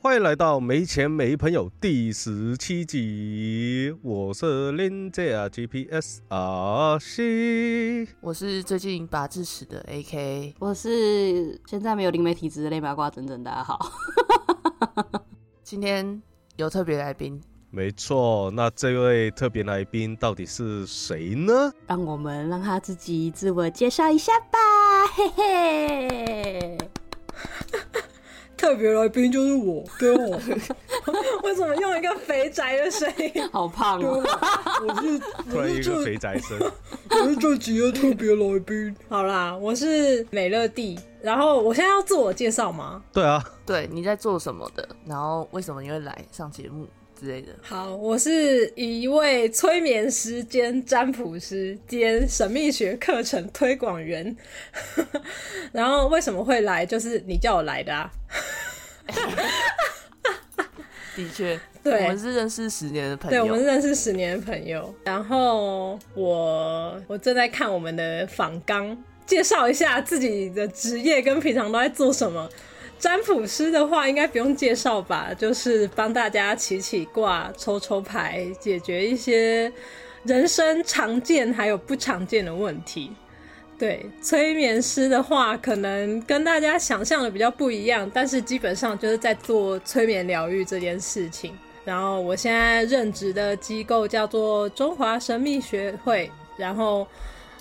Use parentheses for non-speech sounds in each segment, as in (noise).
欢迎来到没钱没朋友第十七集，我是林 j 啊 GPS 阿西，我是最近拔智齿的 AK，我是现在没有灵媒体质的类八卦，整整大家好。(laughs) 今天有特别来宾，没错，那这位特别来宾到底是谁呢？让我们让他自己自我介绍一下吧，嘿嘿。特别来宾就是我，跟 (laughs) 我。为什么用一个肥宅的声音？好胖哦！我是 (laughs) 突然一个肥宅声，(laughs) 我是这集的特别来宾。好啦，我是美乐蒂。然后我现在要自我介绍吗？对啊，对，你在做什么的？然后为什么你会来上节目？之类的。好，我是一位催眠师兼占卜师兼神秘学课程推广员。(laughs) 然后为什么会来？就是你叫我来的啊。的确，对，我们是认识十年的朋友。对，我们是认识十年的朋友。然后我我正在看我们的访纲，介绍一下自己的职业跟平常都在做什么。占卜师的话，应该不用介绍吧？就是帮大家起起卦、抽抽牌，解决一些人生常见还有不常见的问题。对，催眠师的话，可能跟大家想象的比较不一样，但是基本上就是在做催眠疗愈这件事情。然后我现在任职的机构叫做中华神秘学会，然后。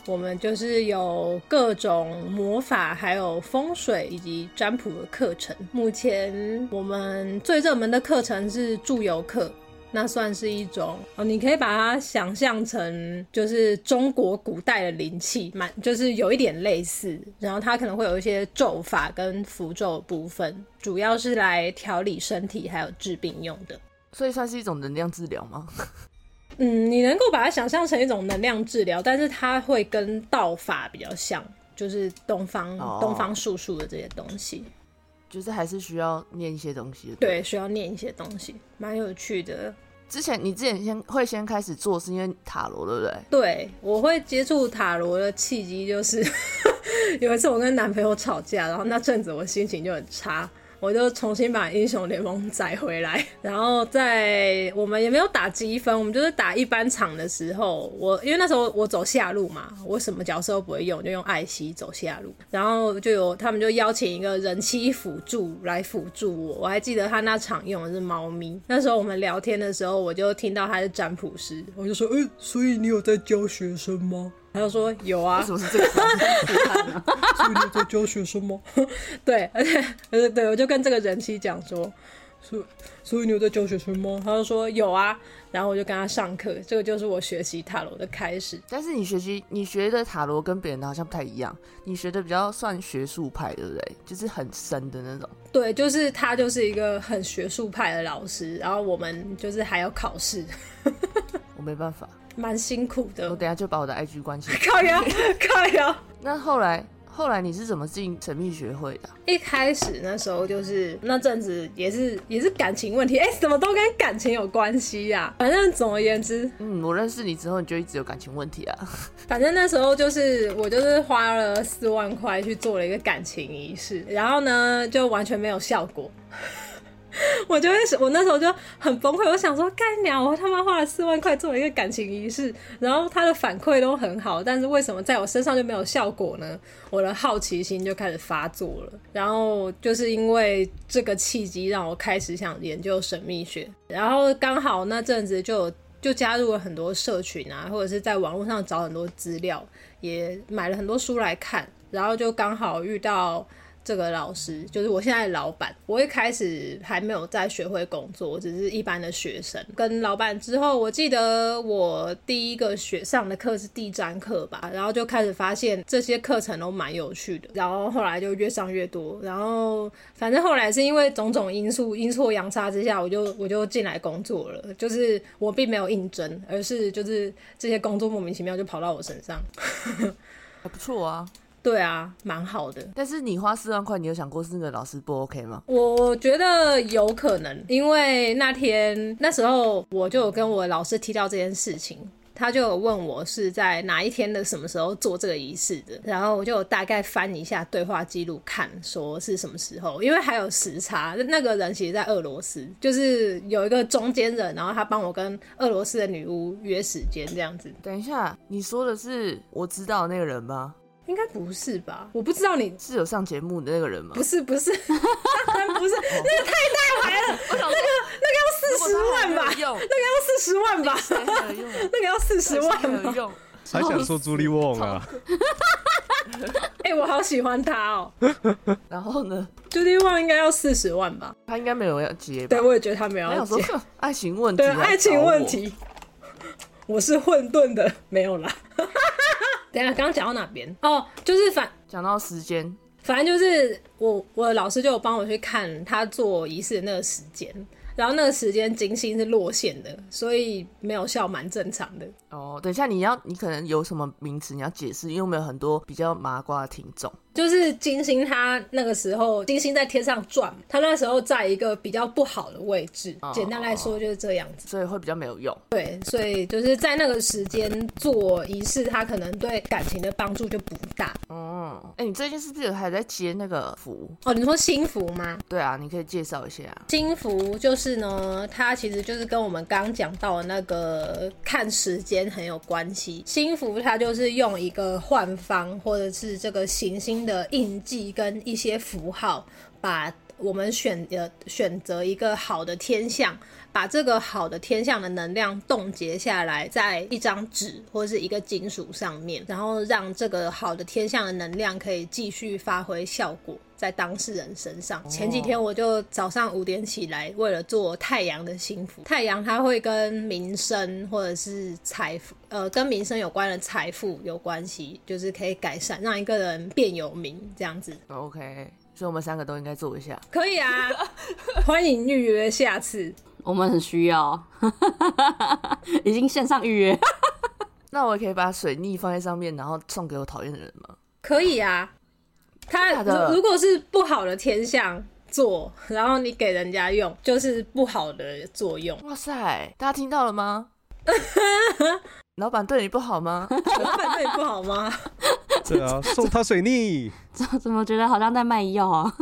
我们就是有各种魔法，还有风水以及占卜的课程。目前我们最热门的课程是祝由课，那算是一种哦，你可以把它想象成就是中国古代的灵气，蛮就是有一点类似。然后它可能会有一些咒法跟符咒部分，主要是来调理身体还有治病用的。所以算是一种能量治疗吗？嗯，你能够把它想象成一种能量治疗，但是它会跟道法比较像，就是东方东方术数的这些东西，就是还是需要念一些东西。对，需要念一些东西，蛮有趣的。之前你之前先会先开始做，是因为塔罗，对不对？对，我会接触塔罗的契机就是 (laughs) 有一次我跟男朋友吵架，然后那阵子我心情就很差。我就重新把英雄联盟载回来，(laughs) 然后在我们也没有打积分，我们就是打一般场的时候，我因为那时候我走下路嘛，我什么角色都不会用，就用艾希走下路，然后就有他们就邀请一个人妻辅助来辅助我，我还记得他那场用的是猫咪，那时候我们聊天的时候，我就听到他是占卜师，我就说，哎，所以你有在教学生吗？他就说有啊，什么是这个？(laughs) 所以你在教学生吗？(laughs) 对，而且，呃，对，我就跟这个人妻讲说，所所以你有在教学生吗？他就说有啊，然后我就跟他上课，这个就是我学习塔罗的开始。但是你学习你学的塔罗跟别人的好像不太一样，你学的比较算学术派，对不对？就是很深的那种。对，就是他就是一个很学术派的老师，然后我们就是还要考试，(laughs) 我没办法。蛮辛苦的，我等下就把我的 IG 关起来。(laughs) 靠呀，(laughs) 靠呀！那后来，后来你是怎么进神秘学会的？一开始那时候就是那阵子也是也是感情问题，哎，怎么都跟感情有关系呀。反正总而言之，嗯，我认识你之后你就一直有感情问题啊。(laughs) 反正那时候就是我就是花了四万块去做了一个感情仪式，然后呢就完全没有效果。(laughs) 我就会，我那时候就很崩溃。我想说，干鸟，我他妈花了四万块做了一个感情仪式，然后他的反馈都很好，但是为什么在我身上就没有效果呢？我的好奇心就开始发作了。然后就是因为这个契机，让我开始想研究神秘学。然后刚好那阵子就就加入了很多社群啊，或者是在网络上找很多资料，也买了很多书来看。然后就刚好遇到。这个老师就是我现在的老板。我一开始还没有在学会工作，我只是一般的学生。跟老板之后，我记得我第一个学上的课是地占课吧，然后就开始发现这些课程都蛮有趣的。然后后来就越上越多。然后反正后来是因为种种因素阴错阳差之下，我就我就进来工作了。就是我并没有应征，而是就是这些工作莫名其妙就跑到我身上，(laughs) 还不错啊。对啊，蛮好的。但是你花四万块，你有想过是那个老师不 OK 吗？我觉得有可能，因为那天那时候我就有跟我老师提到这件事情，他就有问我是在哪一天的什么时候做这个仪式的，然后我就大概翻一下对话记录看，说是什么时候，因为还有时差，那个人其实在俄罗斯，就是有一个中间人，然后他帮我跟俄罗斯的女巫约时间这样子。等一下，你说的是我知道的那个人吗？应该不是吧？我不知道你是有上节目的那个人吗？不是，不是，当 (laughs) 然不是，那个太大牌了，那个那个要四十万吧？那个要四十万吧？那个要四十万吧？还想说朱莉旺啊？(laughs) (laughs) 哎，我好喜欢他哦。然后呢？朱莉旺应该要四十万吧？他应该没有要接。对，我也觉得他没有要接。爱情问题，对，爱情问题。我是混沌的，没有啦。等下，刚刚讲到哪边？哦，就是反讲到时间，反正就是我我的老师就有帮我去看他做仪式的那个时间，然后那个时间金星是落线的，所以没有笑蛮正常的。哦，等一下你要你可能有什么名词你要解释，因为我们有很多比较麻瓜的听众。就是金星，它那个时候金星在天上转，它那时候在一个比较不好的位置。简单来说就是这样子，所以会比较没有用。对，所以就是在那个时间做仪式，它可能对感情的帮助就不大。哦，哎，你最近是不是还在接那个符？哦，你说新符吗？对啊，你可以介绍一下。新符就是呢，它其实就是跟我们刚刚讲到的那个看时间很有关系。新符它就是用一个幻方或者是这个行星。的印记跟一些符号，把我们选呃选择一个好的天象，把这个好的天象的能量冻结下来，在一张纸或者是一个金属上面，然后让这个好的天象的能量可以继续发挥效果。在当事人身上。前几天我就早上五点起来，为了做太阳的幸福。太阳它会跟民生或者是财富，呃，跟民生有关的财富有关系，就是可以改善，让一个人变有名这样子。OK，所以我们三个都应该做一下。可以啊，(laughs) 欢迎预约下次。我们很需要，(laughs) 已经线上预约。(laughs) 那我可以把水逆放在上面，然后送给我讨厌的人吗？可以啊。他如果是不好的天象做，然后你给人家用，就是不好的作用。哇塞，大家听到了吗？(laughs) 老板对你不好吗？老板对你不好吗？对啊，送他水逆。怎怎么觉得好像在卖药啊？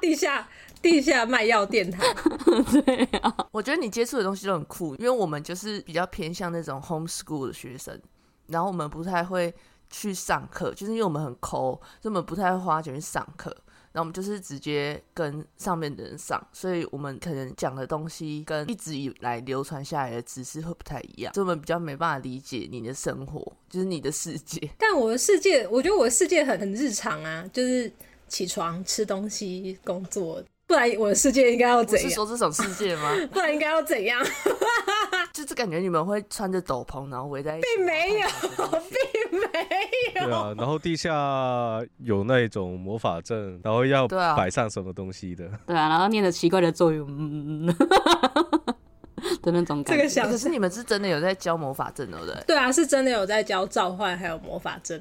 地下地下卖药电台。(laughs) 对啊，我觉得你接触的东西都很酷，因为我们就是比较偏向那种 home school 的学生，然后我们不太会。去上课，就是因为我们很抠，所以我们不太会花钱去上课。然后我们就是直接跟上面的人上，所以我们可能讲的东西跟一直以来流传下来的知识会不太一样，所以我们比较没办法理解你的生活，就是你的世界。(laughs) 但我的世界，我觉得我的世界很很日常啊，就是起床、吃东西、工作。不然我的世界应该要怎样？是说这种世界吗？(laughs) 不然应该要怎样？(laughs) 就是感觉你们会穿着斗篷，然后围在一起。并没有，并没有。对啊，然后地下有那种魔法阵，然后要摆上什么东西的。对啊，然后念着奇怪的咒语，(laughs) 的那种感觉。这个想，可是你们是真的有在教魔法阵，对不对？对啊，是真的有在教召唤，还有魔法阵。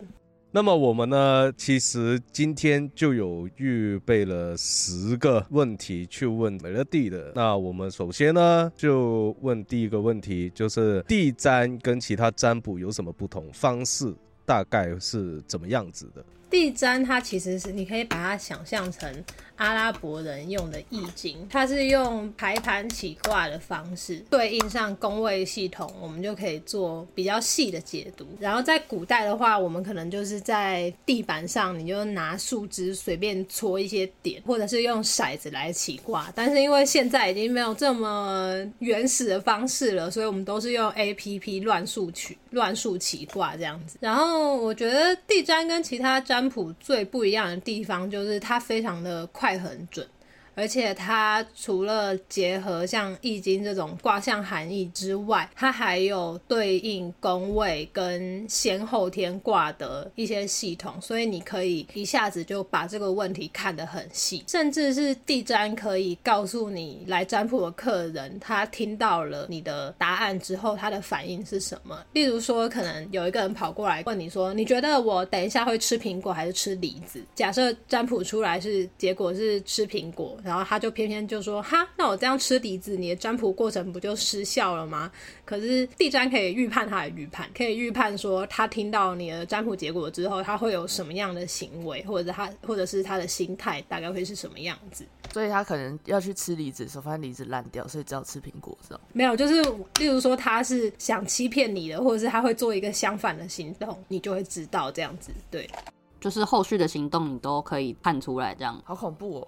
那么我们呢，其实今天就有预备了十个问题去问美乐蒂的。那我们首先呢，就问第一个问题，就是地占跟其他占卜有什么不同？方式大概是怎么样子的？地占它其实是你可以把它想象成。阿拉伯人用的易经，它是用排盘起卦的方式对应上宫位系统，我们就可以做比较细的解读。然后在古代的话，我们可能就是在地板上，你就拿树枝随便戳一些点，或者是用骰子来起卦。但是因为现在已经没有这么原始的方式了，所以我们都是用 A P P 乱数取乱数起卦这样子。然后我觉得地占跟其他占卜最不一样的地方，就是它非常的快。快很准。而且它除了结合像易经这种卦象含义之外，它还有对应宫位跟先后天卦的一些系统，所以你可以一下子就把这个问题看得很细，甚至是地占可以告诉你来占卜的客人，他听到了你的答案之后，他的反应是什么。例如说，可能有一个人跑过来问你说：“你觉得我等一下会吃苹果还是吃梨子？”假设占卜出来是结果是吃苹果。然后他就偏偏就说哈，那我这样吃梨子，你的占卜过程不就失效了吗？可是地占可以预判他的预判，可以预判说他听到你的占卜结果之后，他会有什么样的行为，或者他或者是他的心态大概会是什么样子。所以他可能要去吃梨子的时候，发现梨子烂掉，所以只好吃苹果，这种。没有，就是例如说他是想欺骗你的，或者是他会做一个相反的行动，你就会知道这样子。对，就是后续的行动你都可以看出来，这样好恐怖哦！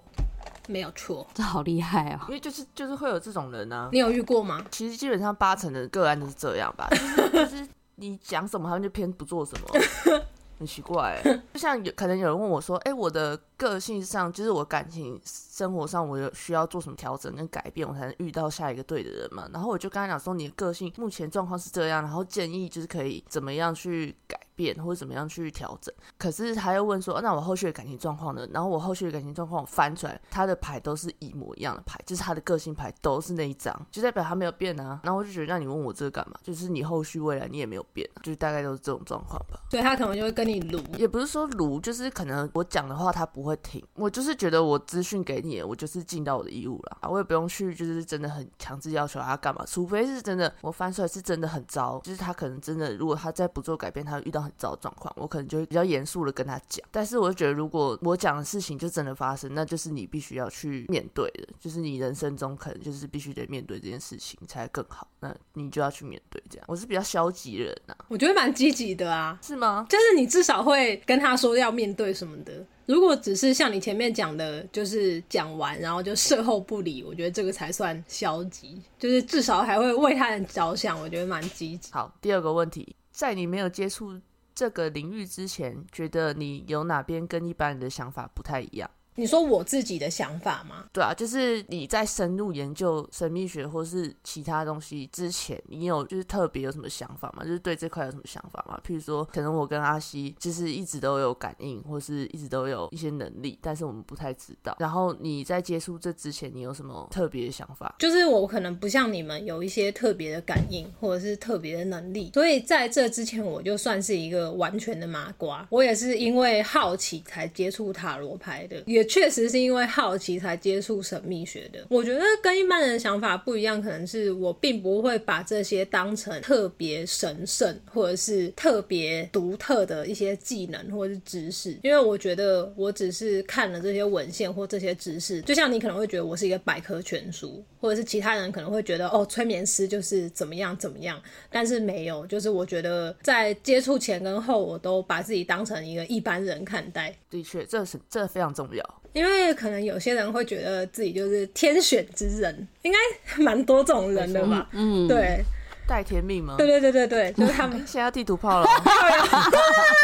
没有错。这好厉害哦。因为就是就是会有这种人啊、你有遇过吗？其实基本上八成的个案都是这样吧，就是就是你讲什么，他们就偏不做什么，(laughs) 很奇怪欸。就像有可能有人问我说：“哎、我的个性上，就是我感情生活上，我有需要做什么调整跟改变，我才能遇到下一个对的人嘛？”然后我就跟他讲说：“你的个性目前状况是这样，然后建议就是可以怎么样去改变，或者怎么样去调整。”可是他又问说：“啊那我后续的感情状况呢？”然后我后续的感情状况我翻出来，他的牌都是一模一样的牌，就是他的个性牌都是那一张，就代表他没有变啊。然后我就觉得，那你问我这个干嘛？就是你后续未来你也没有变、啊，就是大概都是这种状况吧。对他可能就会跟你撸。也不是说撸，就是可能我讲的话他不会听。我就是觉得我资讯给你了，我就是尽到我的义务了，我也不用去就是真的很强制要求他干嘛，除非是真的我翻出来是真的很糟，就是他可能真的如果他再不做改变，他遇到很糟的状况，我可能就会比较严肃的跟他讲。但是我就觉得，如果我讲的事情就真的发生，那就是你必须要去面对的，就是你人生中可能就是必须得面对这件事情才更好，那你就要去面对。这样，我是比较消极的人啊、我觉得蛮积极的啊，是吗？就是你至少会跟他说要面对什么的。如果只是像你前面讲的，就是讲完然后就事后不理，我觉得这个才算消极。就是至少还会为他人着想，我觉得蛮积极。好，第二个问题，在你没有接触这个领域之前，觉得你有哪边跟一般人的想法不太一样？你说我自己的想法吗？对啊，就是你在深入研究神秘学或是其他东西之前，你有就是特别有什么想法吗？就是对这块有什么想法吗？譬如说，可能我跟阿西就是一直都有感应，或是一直都有一些能力，但是我们不太知道。然后你在接触这之前，你有什么特别的想法？就是我可能不像你们有一些特别的感应或者是特别的能力，所以在这之前我就算是一个完全的麻瓜。我也是因为好奇才接触塔罗牌的，也也确实是因为好奇才接触神秘学的。我觉得跟一般人的想法不一样，可能是我并不会把这些当成特别神圣或者是特别独特的一些技能或是知识，因为我觉得我只是看了这些文献或这些知识，就像你可能会觉得我是一个百科全书，或者是其他人可能会觉得哦，催眠师就是怎么样怎么样，但是没有，就是我觉得在接触前跟后，我都把自己当成一个一般人看待。的确，这是这非常重要。因为可能有些人会觉得自己就是天选之人，应该蛮多这种人的吧？嗯，对，带甜蜜吗？对对对对对，就是他们 (laughs) 现在要地图炮了哦，(laughs)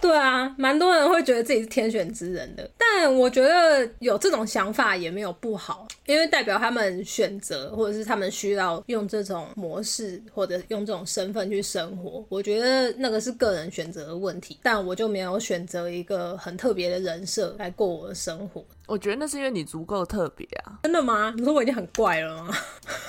对啊，蛮多人会觉得自己是天选之人的，但我觉得有这种想法也没有不好，因为代表他们选择或者是他们需要用这种模式或者用这种身份去生活。我觉得那个是个人选择的问题，但我就没有选择一个很特别的人设来过我的生活。我觉得那是因为你足够特别啊。真的吗？你说我已经很怪了吗？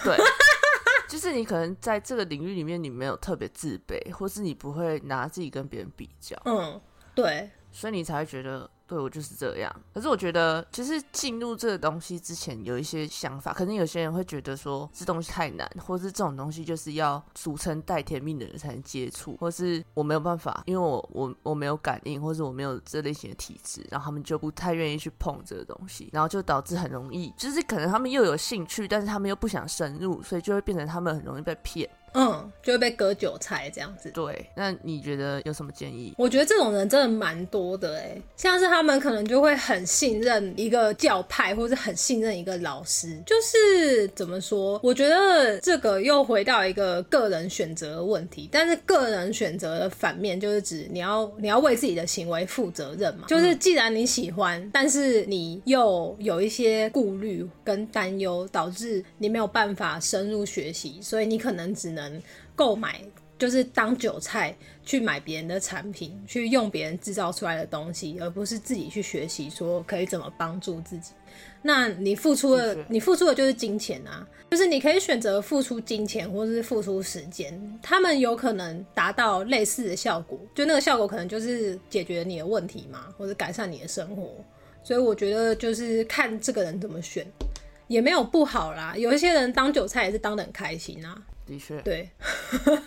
对，(laughs) 就是你可能在这个领域里面，你没有特别自卑，或是你不会拿自己跟别人比较，嗯，对，所以你才会觉得。对我就是这样，可是我觉得，其实进入这个东西之前有一些想法，可能有些人会觉得说这东西太难，或是这种东西就是要俗称带天命的人才能接触，或是我没有办法，因为我我我没有感应，或是我没有这类型的体质，然后他们就不太愿意去碰这个东西，然后就导致很容易，就是可能他们又有兴趣，但是他们又不想深入，所以就会变成他们很容易被骗。嗯，就会被割韭菜这样子。对，那你觉得有什么建议？我觉得这种人真的蛮多的哎，像是他们可能就会很信任一个教派，或是很信任一个老师，就是怎么说？我觉得这个又回到一个个人选择的问题，但是个人选择的反面就是指你要你要为自己的行为负责任嘛。就是既然你喜欢，但是你又有一些顾虑跟担忧，导致你没有办法深入学习，所以你可能只能购买。就是当韭菜去买别人的产品，去用别人制造出来的东西，而不是自己去学习说可以怎么帮助自己。那你付出的你付出的就是金钱啊，就是你可以选择付出金钱，或者是付出时间，他们有可能达到类似的效果，就那个效果可能就是解决你的问题嘛，或者改善你的生活。所以我觉得就是看这个人怎么选，也没有不好啦。有一些人当韭菜也是当的很开心啊。的确，对，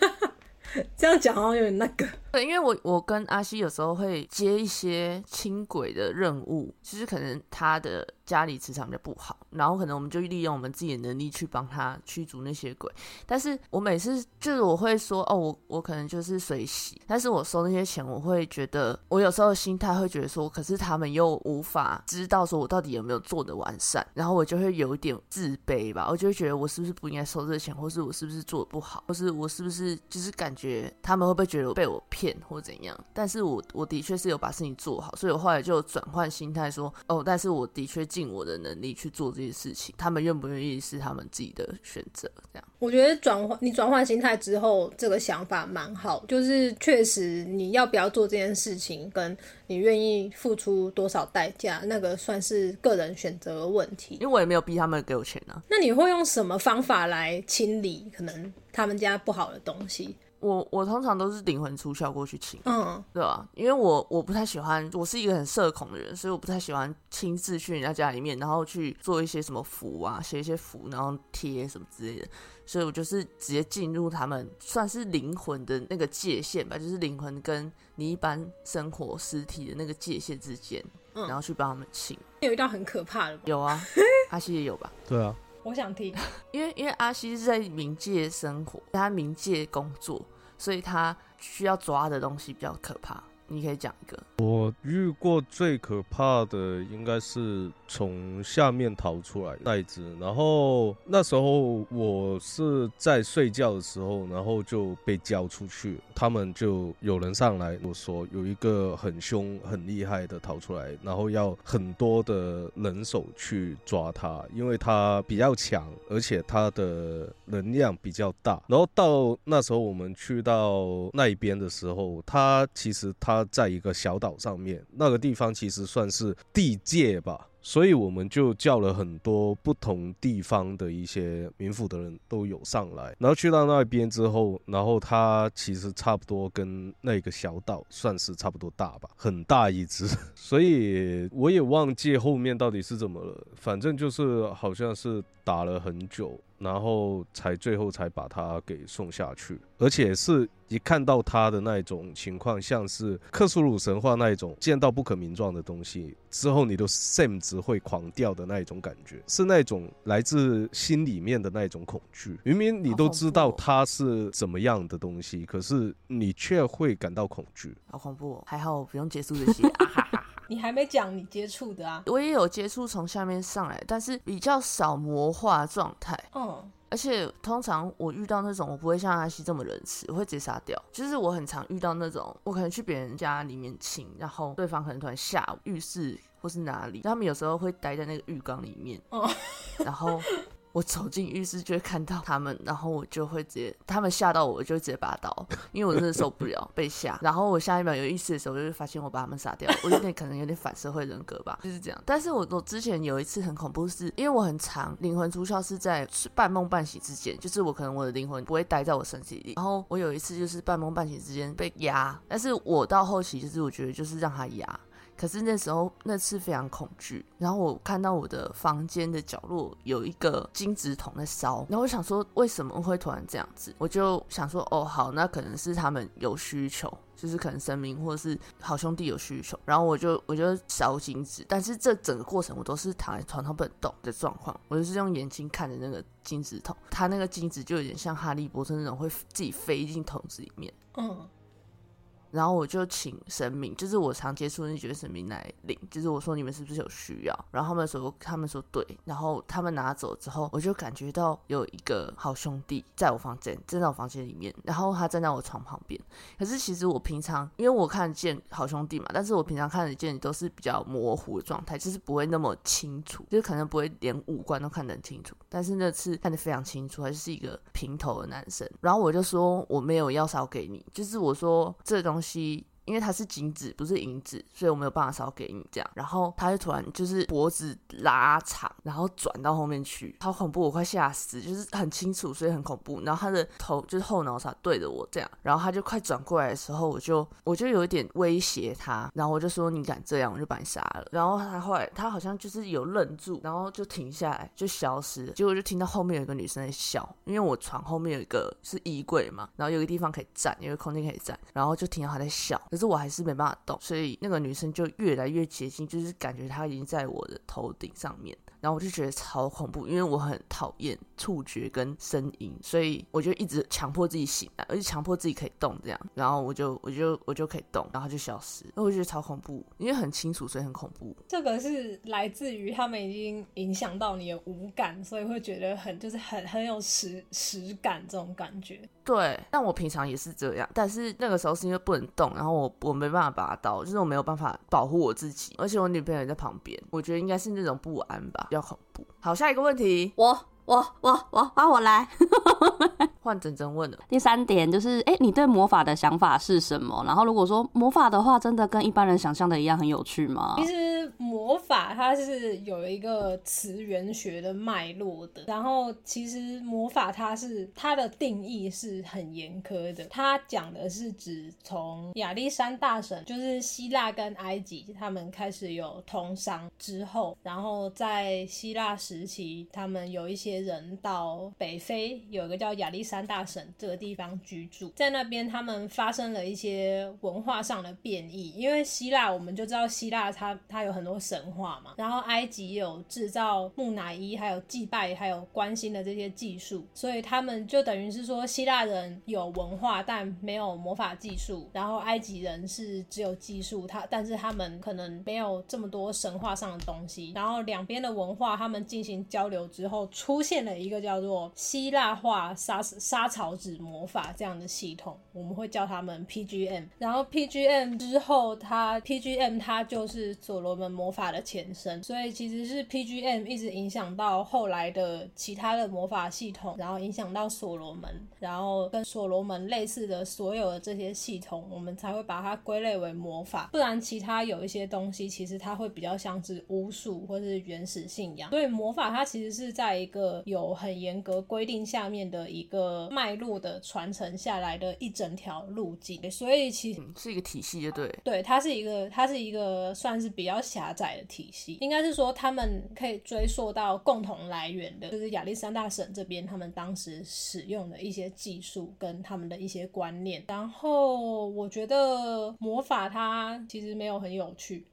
(laughs) 这样讲好像有点那个。对，因为我我跟阿西有时候会接一些轻轨的任务，其实可能他的家里磁场比较不好，然后可能我们就利用我们自己的能力去帮他驱逐那些鬼。但是我每次就是我会说，哦，我我可能就是水洗，但是我收那些钱，我会觉得我有时候心态会觉得说，可是他们又无法知道说我到底有没有做的完善，然后我就会有一点自卑吧，我就会觉得我是不是不应该收这个钱，或是我是不是做的不好，或是我是不是就是感觉他们会不会觉得我被我骗或怎样？但是我我的确是有把事情做好，所以我后来就转换心态说，哦，但是我的确尽我的能力去做这些事情，他们愿不愿意是他们自己的选择，这样。我觉得转换你转换心态之后，这个想法蛮好，就是确实你要不要做这件事情，跟你愿意付出多少代价，那个算是个人选择的问题。因为我也没有逼他们给我钱啊。那你会用什么方法来清理可能他们家不好的东西？我我通常都是灵魂出窍过去清，嗯，对吧？因为我我不太喜欢，我是一个很社恐的人，所以我不太喜欢亲自去人家家里面，然后去做一些什么符啊，写一些符，然后贴什么之类的。所以我就是直接进入他们算是灵魂的那个界限吧，就是灵魂跟你一般生活实体的那个界限之间，嗯然后去帮他们清。有一道很可怕的吧，有啊，阿西也有吧？(laughs) 对啊，我想听。因为因为阿西是在冥界生活，他冥界工作，所以他需要抓的东西比较可怕。你可以讲一个，我遇过最可怕的应该是从下面逃出来那一只，然后那时候我是在睡觉的时候，然后就被叫出去，他们就有人上来我说有一个很凶很厉害的逃出来，然后要很多的人手去抓他，因为他比较强，而且他的能量比较大。然后到那时候我们去到那一边的时候，他其实他在一个小岛上面，那个地方其实算是地界吧。所以我们就叫了很多不同地方的一些民府的人都有上来，然后去到那边之后，然后它其实差不多跟那个小岛算是差不多大吧，很大一只，(laughs) 所以我也忘记后面到底是怎么了，反正就是好像是打了很久，然后才最后才把他给送下去，而且是一看到他的那一种情况，像是克苏鲁神话那一种见到不可名状的东西之后，你都 SAM 值会狂掉的那一种感觉，是那种来自心里面的那一种恐惧。明明你都知道他是怎么样的东西，可是你却会感到恐惧。好恐怖哦！还好我不用结束这些。啊哈哈哈你还没讲你接触的啊？我也有接触从下面上来，但是比较少魔化状态。嗯，而且通常我遇到那种，我不会像阿西这么仁慈，我会直接杀掉。就是我很常遇到那种，我可能去别人家里面亲，然后对方可能突然下我浴室或是哪里，他们有时候会待在那个浴缸里面，哦然后我走进浴室就会看到他们，然后我就会直接，他们吓到我，我就直接拔刀，因为我真的受不了被吓。然后我下一秒有意识的时候，我就会发现我把他们杀掉，我有点可能有点反社会人格吧，就是这样。但是我我之前有一次很恐怖是，因为我很长灵魂出窍是在半梦半醒之间，就是我可能我的灵魂不会待在我身体里。然后我有一次就是半梦半醒之间被压，但是我到后期就是我觉得就是让他压。可是那时候那次非常恐惧，然后我看到我的房间的角落有一个金纸筒在烧，然后我想说为什么会突然这样子，我就想说哦好，那可能是他们有需求，就是可能神明或者是好兄弟有需求，然后我就我就烧金纸，但是这整个过程我都是躺在床上不能动的状况，我就是用眼睛看着那个金纸筒，它那个金纸就有点像哈利波特那种会自己飞进桶子里面。嗯，然后我就请神明，就是我常接触那几位神明来领，就是我说你们是不是有需要？然后他们说他们说对，然后他们拿走之后，我就感觉到有一个好兄弟在我房间，站在我房间里面，然后他站在我床旁边。可是其实我平常因为我看得见好兄弟嘛，但是我平常看得见都是比较模糊的状态，就是不会那么清楚，就是可能不会连五官都看得很清楚。但是那次看得非常清楚，还是一个平头的男生。然后我就说我没有要少给你，就是我说这东西。し因为它是金子不是银子，所以我没有办法烧给你这样。然后他就突然就是脖子拉长，然后转到后面去，好恐怖，我快吓死，就是很清楚，所以很恐怖。然后他的头就是后脑勺对着我这样，然后他就快转过来的时候，我就我就有一点威胁他，然后我就说你敢这样，我就把你杀了。然后他后来他好像就是有愣住，然后就停下来就消失了。结果就听到后面有一个女生在笑，因为我床后面有一个是衣柜嘛，然后有个地方可以站，有个空间可以站，然后就听到她在笑，可是我还是没办法动，所以那个女生就越来越接近，就是感觉她已经在我的头顶上面。然后我就觉得超恐怖，因为我很讨厌触觉跟声音，所以我就一直强迫自己醒来，而且强迫自己可以动这样。然后我就我就我就可以动，然后就消失。那我觉得超恐怖，因为很清楚，所以很恐怖。这个是来自于他们已经影响到你的五感，所以会觉得很就是很很有实实感这种感觉。对，但我平常也是这样，但是那个时候是因为不能动，然后我我没办法拔刀，就是我没有办法保护我自己，而且我女朋友也在旁边，我觉得应该是那种不安吧，比较恐怖。好，下一个问题，我我我我换我来。(laughs) 换整整问了。第三点就是，哎、你对魔法的想法是什么？然后如果说魔法的话，真的跟一般人想象的一样很有趣吗其？实魔法它是有一个词源学的脉络的，然后其实魔法它是它的定义是很严苛的，它讲的是指从亚历山大神，就是希腊跟埃及他们开始有通商之后，然后在希腊时期，他们有一些些人到北非有一个叫亚历山大省这个地方居住，在那边他们发生了一些文化上的变异，因为希腊我们就知道希腊它它有很多神话嘛，然后埃及有制造木乃伊，还有祭拜，还有关心的这些技术，所以他们就等于是说希腊人有文化，但没有魔法技术，然后埃及人是只有技术，他但是他们可能没有这么多神话上的东西，然后两边的文化他们进行交流之后，出现了一个叫做希腊化沙沙草纸魔法这样的系统，我们会叫他们 PGM。然后 PGM 之后，它 PGM 它就是所罗门魔法的前身，所以其实是 PGM 一直影响到后来的其他的魔法系统，然后影响到所罗门，然后跟所罗门类似的所有的这些系统，我们才会把它归类为魔法。不然其他有一些东西，其实它会比较像是巫术或是原始信仰。所以魔法它其实是在一个有很严格规定下面的一个脉络的传承下来的一整条路径。所以其实嗯，是一个体系，就对。对，它是一个，它是一个算是比较狭窄的体系，应该是说他们可以追溯到共同来源的，就是亚历山大省这边他们当时使用的一些技术跟他们的一些观念。然后我觉得魔法它其实没有很有趣。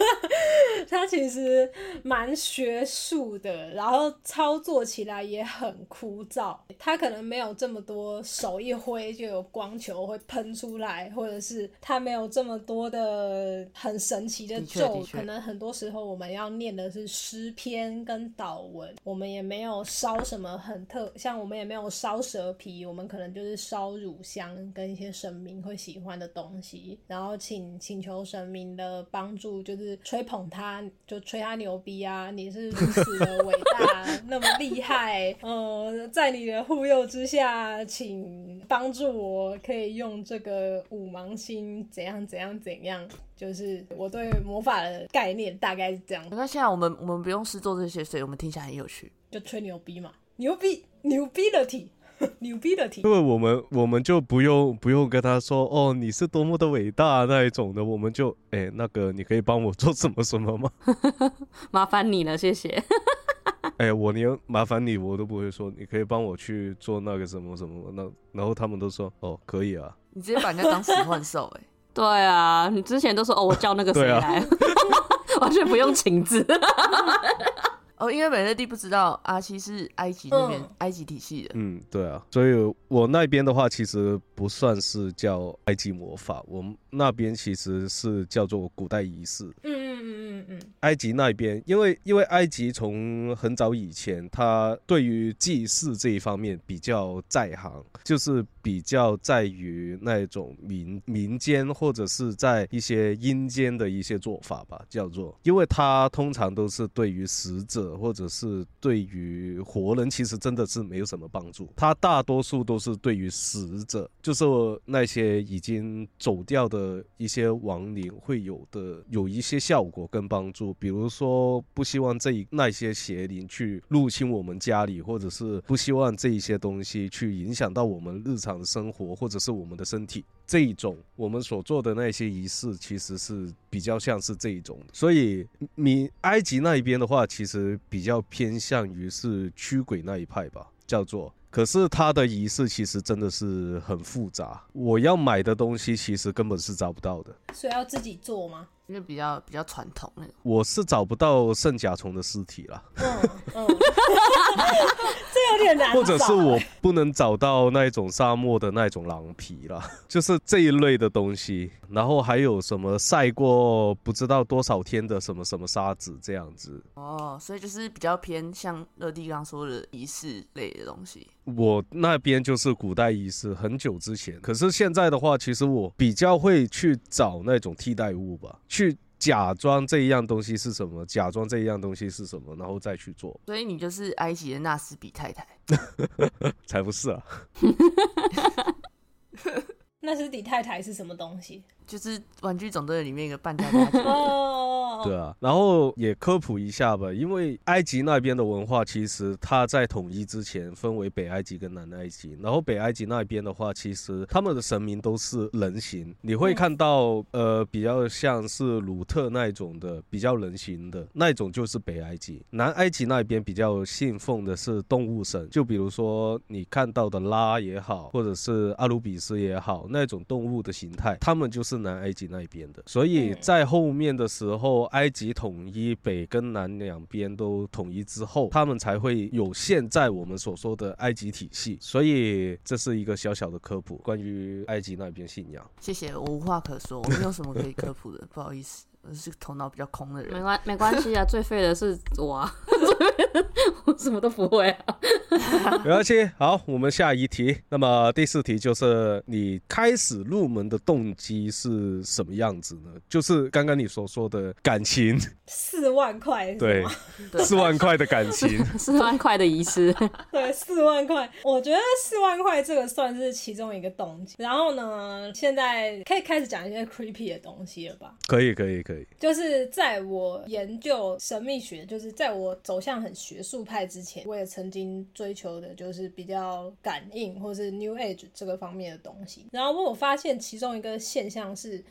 (laughs) 它其实蛮学术的，然后操作起来也很枯燥。它可能没有这么多手一挥就有光球会喷出来，或者是它没有这么多的很神奇的咒可能很多时候我们要念的是诗篇跟祷文，我们也没有烧什么很特，像我们也没有烧蛇皮，我们可能就是烧乳香跟一些神明会喜欢的东西，然后请请求神明的帮助，就是吹捧他，就吹他牛逼啊！你是如此的伟大，(laughs) 那么厉害，呃，在你的护佑之下，请帮助我，可以用这个五芒星怎样怎样怎样。就是我对魔法的概念大概是这样没，关系啊，我们我们不用试做这些，所以我们听起来很有趣。就吹牛逼嘛，牛逼牛逼的体，(laughs) 牛逼的体因。为我们我们就不用不用跟他说哦，你是多么的伟大那一种的，我们就哎那个你可以帮我做什么什么吗？(laughs) 麻烦你了，谢谢。(laughs) 哎，我连麻烦你我都不会说，你可以帮我去做那个什么什么，那然后他们都说哦可以啊，你直接把人家当使唤兽，哎，对啊，你之前都说哦，我叫那个谁来，完全不用请字。哦，因为美乐蒂不知道阿七是埃及那边、嗯。埃及体系的，嗯对啊，所以我那边的话其实不算是叫埃及魔法，我们那边其实是叫做古代仪式，嗯嗯嗯嗯嗯，埃及那边，因为因为埃及从很早以前，他对于祭祀这一方面比较在行，就是比较在于那种民民间或者是在一些阴间的一些做法吧，叫做，因为他通常都是对于死者或者是对于活人，其实真的是没有什么帮助，他大多数都是对于死者，就是那些已经走掉的呃一些亡灵会有的有一些效果跟帮助，比如说不希望这一那些邪灵去入侵我们家里，或者是不希望这一些东西去影响到我们日常的生活，或者是我们的身体。这一种我们所做的那些仪式，其实是比较像是这一种。所以，你埃及那一边的话，其实比较偏向于是驱鬼那一派吧，叫做。可是他的仪式其实真的是很复杂，我要买的东西其实根本是找不到的。所以要自己做吗？因为比较比较传统那种。我是找不到圣甲虫的尸体了。嗯嗯，(laughs) 这有点难。或者是我不能找到那种沙漠的那种狼皮了，(laughs) 就是这一类的东西。然后还有什么晒过不知道多少天的什么什么沙子这样子。哦，所以就是比较偏像乐蒂刚刚说的仪式类的东西。我那边就是古代仪式，很久之前。可是现在的话，其实我比较会去找那种替代物吧，去假装这一样东西是什么，假装这一样东西是什么，然后再去做。所以你就是埃及的纳斯比太太？(laughs) 才不是啊！(laughs) 纳斯比太太是什么东西？就是《玩具总动员》里面一个半家家酒。(laughs) 哦，对啊，然后也科普一下吧，因为埃及那边的文化其实它在统一之前分为北埃及跟南埃及，然后北埃及那边的话，其实他们的神明都是人形，你会看到呃比较像是鲁特那一种的比较人形的那一种就是北埃及，南埃及那边比较信奉的是动物神，就比如说你看到的拉也好，或者是阿鲁比斯也好，那种动物的形态，他们就是南埃及那一边的，所以在后面的时候，埃及统一北跟南两边都统一之后，他们才会有现在我们所说的埃及体系。所以这是一个小小的科普，关于埃及那边信仰。谢谢，我无话可说，我没有什么可以科普的，不好意思。我是个头脑比较空的人，没关没关系啊，最废的是我，啊，(laughs) 我什么都不会啊，(laughs) 没关系。好，我们下一题。那么第四题就是你开始入门的动机是什么样子呢？就是刚刚你所说的感情，四万块，对，四万块的感情，(laughs) 四万块的仪式，(laughs) 对，四万块。我觉得四万块这个算是其中一个动机。然后呢，现在可以开始讲一些 creepy 的东西了吧？可以，可以。就是在我研究神秘学，就是在我走向很学术派之前，我也曾经追求的就是比较感应或是 New Age 这个方面的东西。然后我发现其中一个现象是。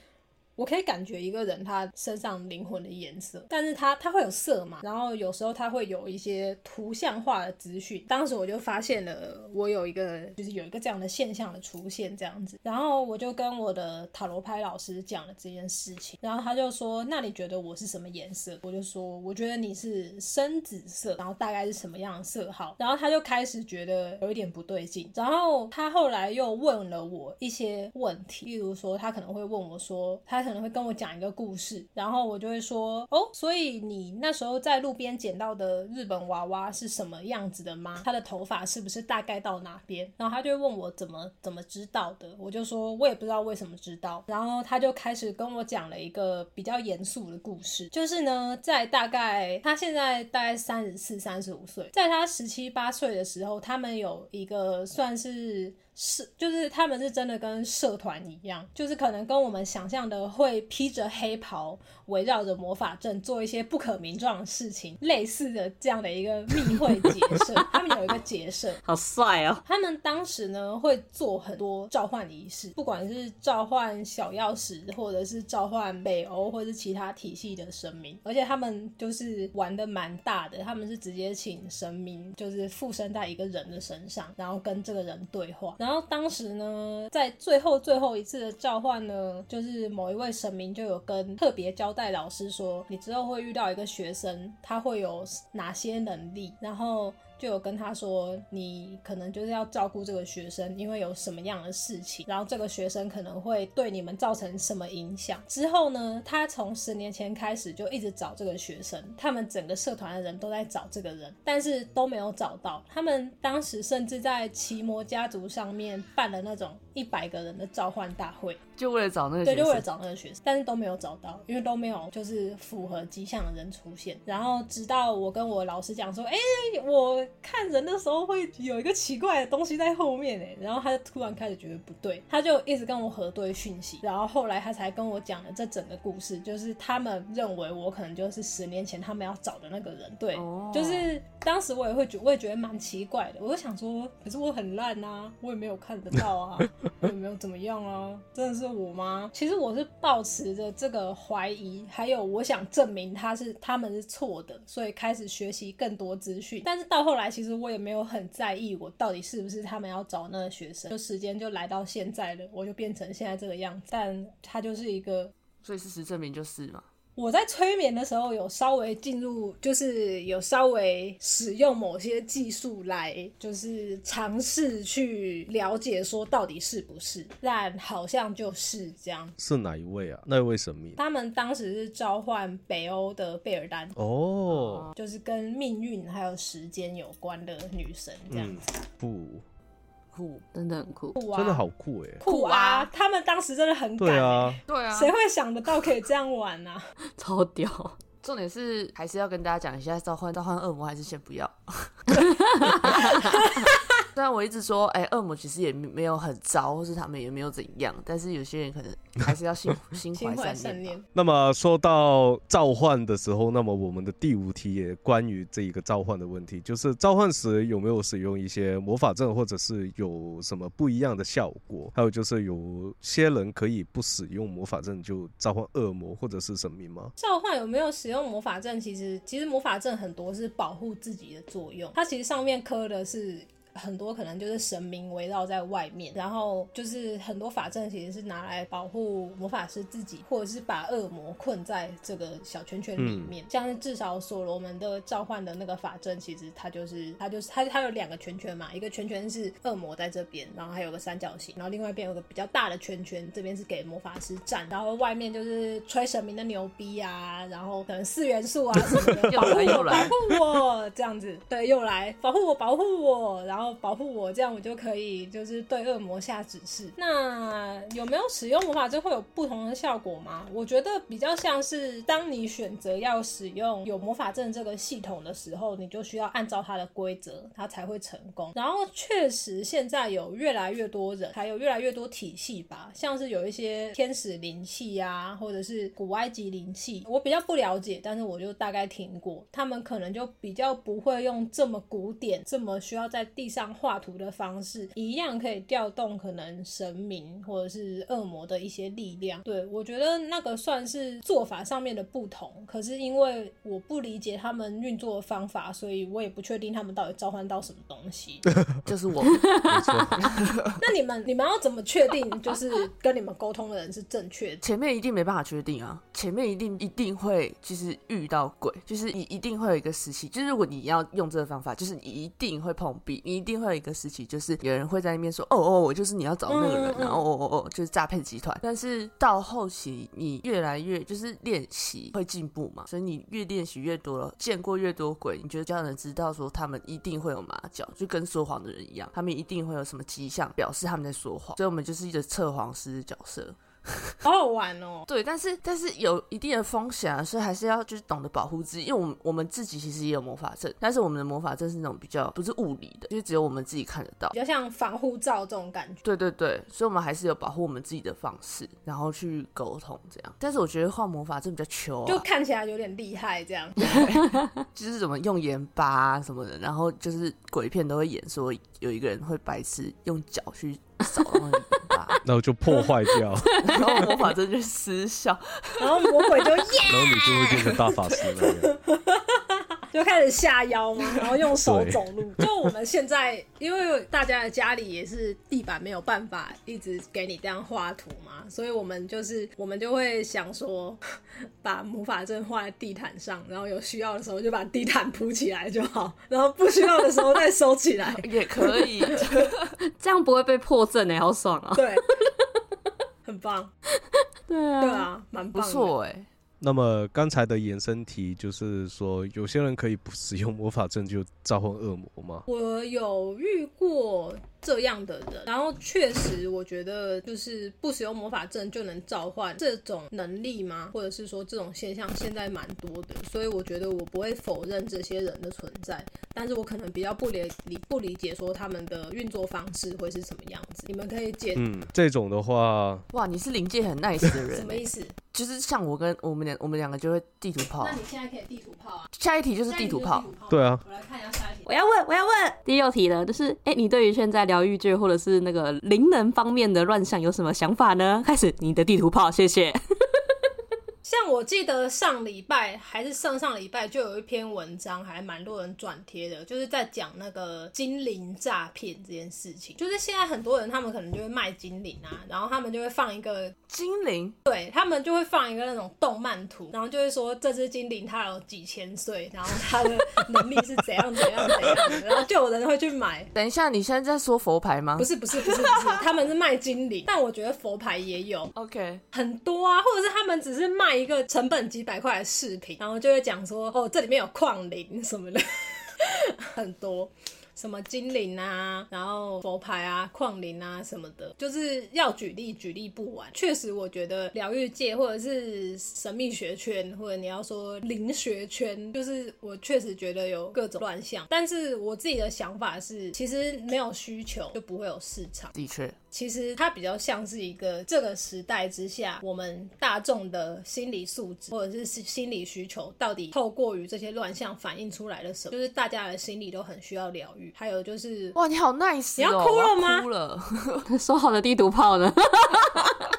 我可以感觉一个人他身上灵魂的颜色，但是他他会有色嘛，然后有时候他会有一些图像化的资讯。当时我就发现了，我有一个就是有一个这样的现象的出现这样子，然后我就跟我的塔罗牌老师讲了这件事情，然后他就说：“那你觉得我是什么颜色？”我就说：“我觉得你是深紫色，然后大概是什么样的色号？”然后他就开始觉得有一点不对劲，然后他后来又问了我一些问题，例如说他可能会问我说他。可能会跟我讲一个故事，然后我就会说哦，所以你那时候在路边捡到的日本娃娃是什么样子的吗？他的头发是不是大概到哪边？然后他就问我怎么怎么知道的，我就说我也不知道为什么知道。然后他就开始跟我讲了一个比较严肃的故事，就是呢，在大概他现在大概三十四、三十五岁，在他十七八岁的时候，他们有一个算是。是，就是他们是真的跟社团一样，就是可能跟我们想象的会披着黑袍，围绕着魔法阵做一些不可名状的事情，类似的这样的一个密会结社。(laughs) 他们有一个结社，好帅哦！他们当时呢会做很多召唤仪式，不管是召唤小钥匙，或者是召唤北欧或者是其他体系的神明，而且他们就是玩的蛮大的，他们是直接请神明就是附身在一个人的身上，然后跟这个人对话，然后。然后当时呢，在最后最后一次的召唤呢，就是某一位神明就有跟特别交代老师说，你之后会遇到一个学生，他会有哪些能力，然后。就有跟他说，你可能就是要照顾这个学生，因为有什么样的事情，然后这个学生可能会对你们造成什么影响。之后呢，他从十年前开始就一直找这个学生，他们整个社团的人都在找这个人，但是都没有找到。他们当时甚至在奇摩家族上面办了那种一百个人的召唤大会，就为了找那个对，就为了。找那个学生，但是都没有找到，因为都没有就是符合迹象的人出现。然后直到我跟我老师讲说，哎、我看人的时候会有一个奇怪的东西在后面。哎，然后他就突然开始觉得不对，他就一直跟我核对讯息，然后后来他才跟我讲了这整个故事，就是他们认为我可能就是十年前他们要找的那个人，对，哦。就是当时我也会觉，我也觉得蛮奇怪的，我就想说，可是我很烂啊，我也没有看得到啊，我 (laughs) 也没有怎么样啊，真的是我吗？其实我是抱持着这个怀疑，还有我想证明他是他们是错的，所以开始学习更多资讯。但是到后来，其实我也没有很在意我到底是不是他们要找那个学生，就时间就来到现在了，我就变成现在这个样子。但他就是一个所以事实证明就是嘛。我在催眠的时候有稍微进入，就是有稍微使用某些技术来，就是尝试去了解说到底是不是，但好像就是这样。是哪一位啊？那位神秘？他们当时是召唤北欧的贝尔丹，哦，就是跟命运还有时间有关的女神，这样嗯子。，不，酷，真的很酷。酷啊，真的好酷哎。酷啊！酷啊他们当时真的很敢、对啊，对啊谁会想得到可以这样玩啊？(laughs) 超屌！重点是还是要跟大家讲一下，召唤召唤恶魔还是先不要。(laughs) 虽然我一直说，哎、恶魔其实也没有很糟，或是他们也没有怎样，但是有些人可能还是要心 (laughs) 心心怀。善念。那么说到召唤的时候，那么我们的第五题也关于这一个召唤的问题，就是召唤时有没有使用一些魔法阵，或者是有什么不一样的效果？还有就是有些人可以不使用魔法阵就召唤恶魔或者是神明吗？召唤有没有使用魔法阵？其实其实魔法阵很多是保护自己的作用，它其实上面刻的是。很多可能就是神明围绕在外面，然后就是很多法阵其实是拿来保护魔法师自己，或者是把恶魔困在这个小圈圈里面。像是至少所罗门的召唤的那个法阵，其实它就是它就是它它有两个圈圈嘛，一个圈圈是恶魔在这边，然后还有个三角形，然后另外一边有个比较大的圈圈，这边是给魔法师站，然后外面就是吹神明的牛逼啊，然后可能四元素啊什么的，(laughs) 又保护我，保护我这样子，对，又来保护我，保护我，然后保护我，这样我就可以就是对恶魔下指示。那有没有使用魔法阵会有不同的效果吗？我觉得比较像是当你选择要使用有魔法阵这个系统的时候，你就需要按照它的规则，它才会成功。然后确实现在有越来越多人，还有越来越多体系吧，像是有一些天使灵气啊，或者是古埃及灵气，我比较不了解，但是我就大概听过，他们可能就比较不会用这么古典、这么需要在地上画图的方式，一样可以调动可能神明或者是恶魔的一些力量。对我觉得那个算是做法上面的不同，可是因为我不理解他们运作的方法，所以我也不确定他们到底召唤到什么东西。(laughs) 就是我，(laughs) 那你们你们要怎么确定就是跟你们沟通的人是正确的？前面一定没办法确定啊，前面一定一定会就是遇到鬼，就是你一定会有一个时期，就是如果你要用这个方法，就是你一定会碰壁，你一定会有一个时期，就是有人会在那边说，哦哦，我就是你要找的那个人，然后哦哦哦，就是诈骗集团。但是到后期，你越来越就是练习会进步嘛，所以你越练习越多了，见过越多鬼，你就这样能知道说他们一定会有马脚，就跟说谎的人一样，他们一定会有什么迹象表示他们在说谎，所以我们就是一个测谎师的角色。(laughs) 好好玩哦！对，但是但是有一定的风险啊，所以还是要就是懂得保护自己，因为我们我们自己其实也有魔法阵，但是我们的魔法阵是那种比较不是物理的，就是只有我们自己看得到比。较像防护罩这种感觉。对对对，所以我们还是有保护我们自己的方式，然后去沟通这样。但是我觉得画魔法阵比较糗就啊，看起来有点厉害，这样。(laughs) (laughs) 就是怎么用盐巴啊什么的，然后就是鬼片都会演说有一个人会白痴用脚去 (laughs) 然后就破坏掉，(laughs) 然后魔法阵就失效。然后魔鬼就耶，(laughs) 然后你就会变成大法师了。就就开始下腰嘛，然后用手走路。就我们现在，因为大家的家里也是地板没有办法一直给你这样画图嘛，所以我们就是我们就会想说，把魔法阵画在地毯上，然后有需要的时候就把地毯铺起来就好，然后不需要的时候再收起来。(laughs) 也可以。(laughs) 这样不会被破阵哎，好爽啊！对，(laughs) 很棒，对啊，对啊，蛮不。错哎，那么刚才的延伸题就是说，有些人可以不使用魔法阵就召唤恶魔吗？我有遇过这样的人，然后确实我觉得就是不使用魔法阵就能召唤这种能力吗？或者是说这种现象现在蛮多的，所以我觉得我不会否认这些人的存在，但是我可能比较不理理不理解说他们的运作方式会是什么样子。你们可以解、嗯，这种的话，哇，你是临界很 nice 的人欸，么意思？就是像我跟我们两我们两个就会地图炮那。你现在可以地图炮啊，下一题就是地图炮，对啊，我来看一下下一题。我要问，我要问第六题了，就是哎、诶你对于现在疗愈界或者是那个灵能方面的乱象有什么想法呢？开始你的地图炮，谢谢。像我记得上礼拜还是上上礼拜就有一篇文章，还蛮多人转贴的，就是在讲那个精灵诈骗这件事情。就是现在很多人他们可能就会卖精灵啊，然后他们就会放一个，精灵对他们就会放一个那种动漫图，然后就会说这只精灵它有几千岁，然后它的能力是怎样怎样怎样，然后就有人会去买。等一下，你现在在说佛牌吗不是不是不是不是，他们是卖精灵，但我觉得佛牌也有，？OK，很多啊，或者是他们只是卖一个成本几百块的饰品，然后就会讲说，哦，这里面有矿灵什么的，(laughs) 很多。什么精灵啊，然后佛牌啊、矿灵啊什么的，就是要举例举例不完。确实，我觉得疗愈界或者是神秘学圈，或者你要说灵学圈，就是我确实觉得有各种乱象。但是我自己的想法是，其实没有需求就不会有市场。的确，其实它比较像是一个这个时代之下，我们大众的心理素质或者是心理需求，到底透过于这些乱象反映出来的什么？就是大家的心理都很需要疗愈。还有就是，哇，你好 nice，、哦、你要哭了吗哭了，(laughs) 说好的地图炮呢？(laughs)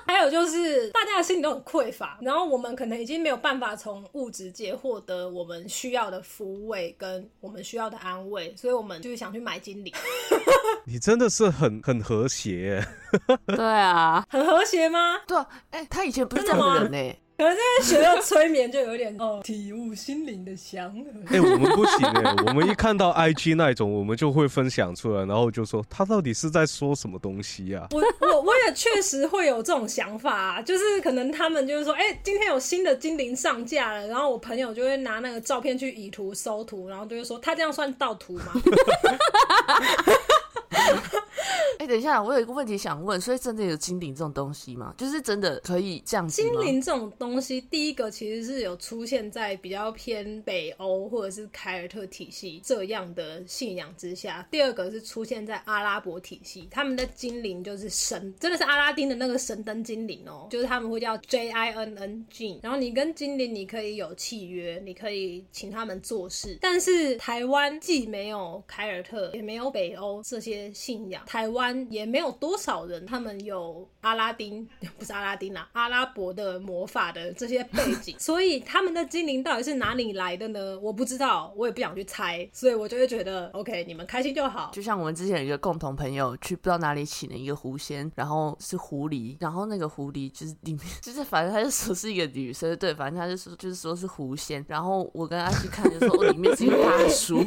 还有就是，大家的心理都很匮乏，然后我们可能已经没有办法从物质界获得我们需要的抚慰跟我们需要的安慰，所以我们就是想去买精灵，(laughs) 你真的是很很和谐耶。(laughs) 对啊，很和谐吗？对啊，哎、他以前不是这样的人呢、可能现在学到催眠，就有点哦，体悟心灵的祥和。(laughs) 哎、我们不行哎，我们一看到 IG 那种，我们就会分享出来，然后就说他到底是在说什么东西呀、我我我也确实会有这种想法、啊，就是可能他们就是说，哎、今天有新的精灵上架了，然后我朋友就会拿那个照片去以图搜图，然后就会说，他这样算盗图吗？(laughs) 哎、等一下，我有一个问题想问，所以真的有精灵这种东西吗？就是真的可以这样子吗？精灵这种东西，第一个其实是有出现在比较偏北欧或者是凯尔特体系这样的信仰之下，第二个是出现在阿拉伯体系，他们的精灵就是神，真的是阿拉丁的那个神灯精灵哦，就是他们会叫 J I N N G，然后你跟精灵你可以有契约，你可以请他们做事，但是台湾既没有凯尔特，也没有北欧这些信仰，台湾也没有多少人他们有阿拉丁，(laughs) 不是阿拉丁啦，阿拉伯的魔法的这些背景，(laughs) 所以他们的精灵到底是哪里来的呢？我不知道，我也不想去猜，所以我就会觉得 OK，你们开心就好。就像我们之前有一个共同朋友去不知道哪里请了一个狐仙，然后是狐狸，然后那个狐狸就是里面 (laughs) 就是反正他就说是一个女生，对，反正他就说就是说是狐仙，然后我跟阿西看就说哦里面是一个大叔。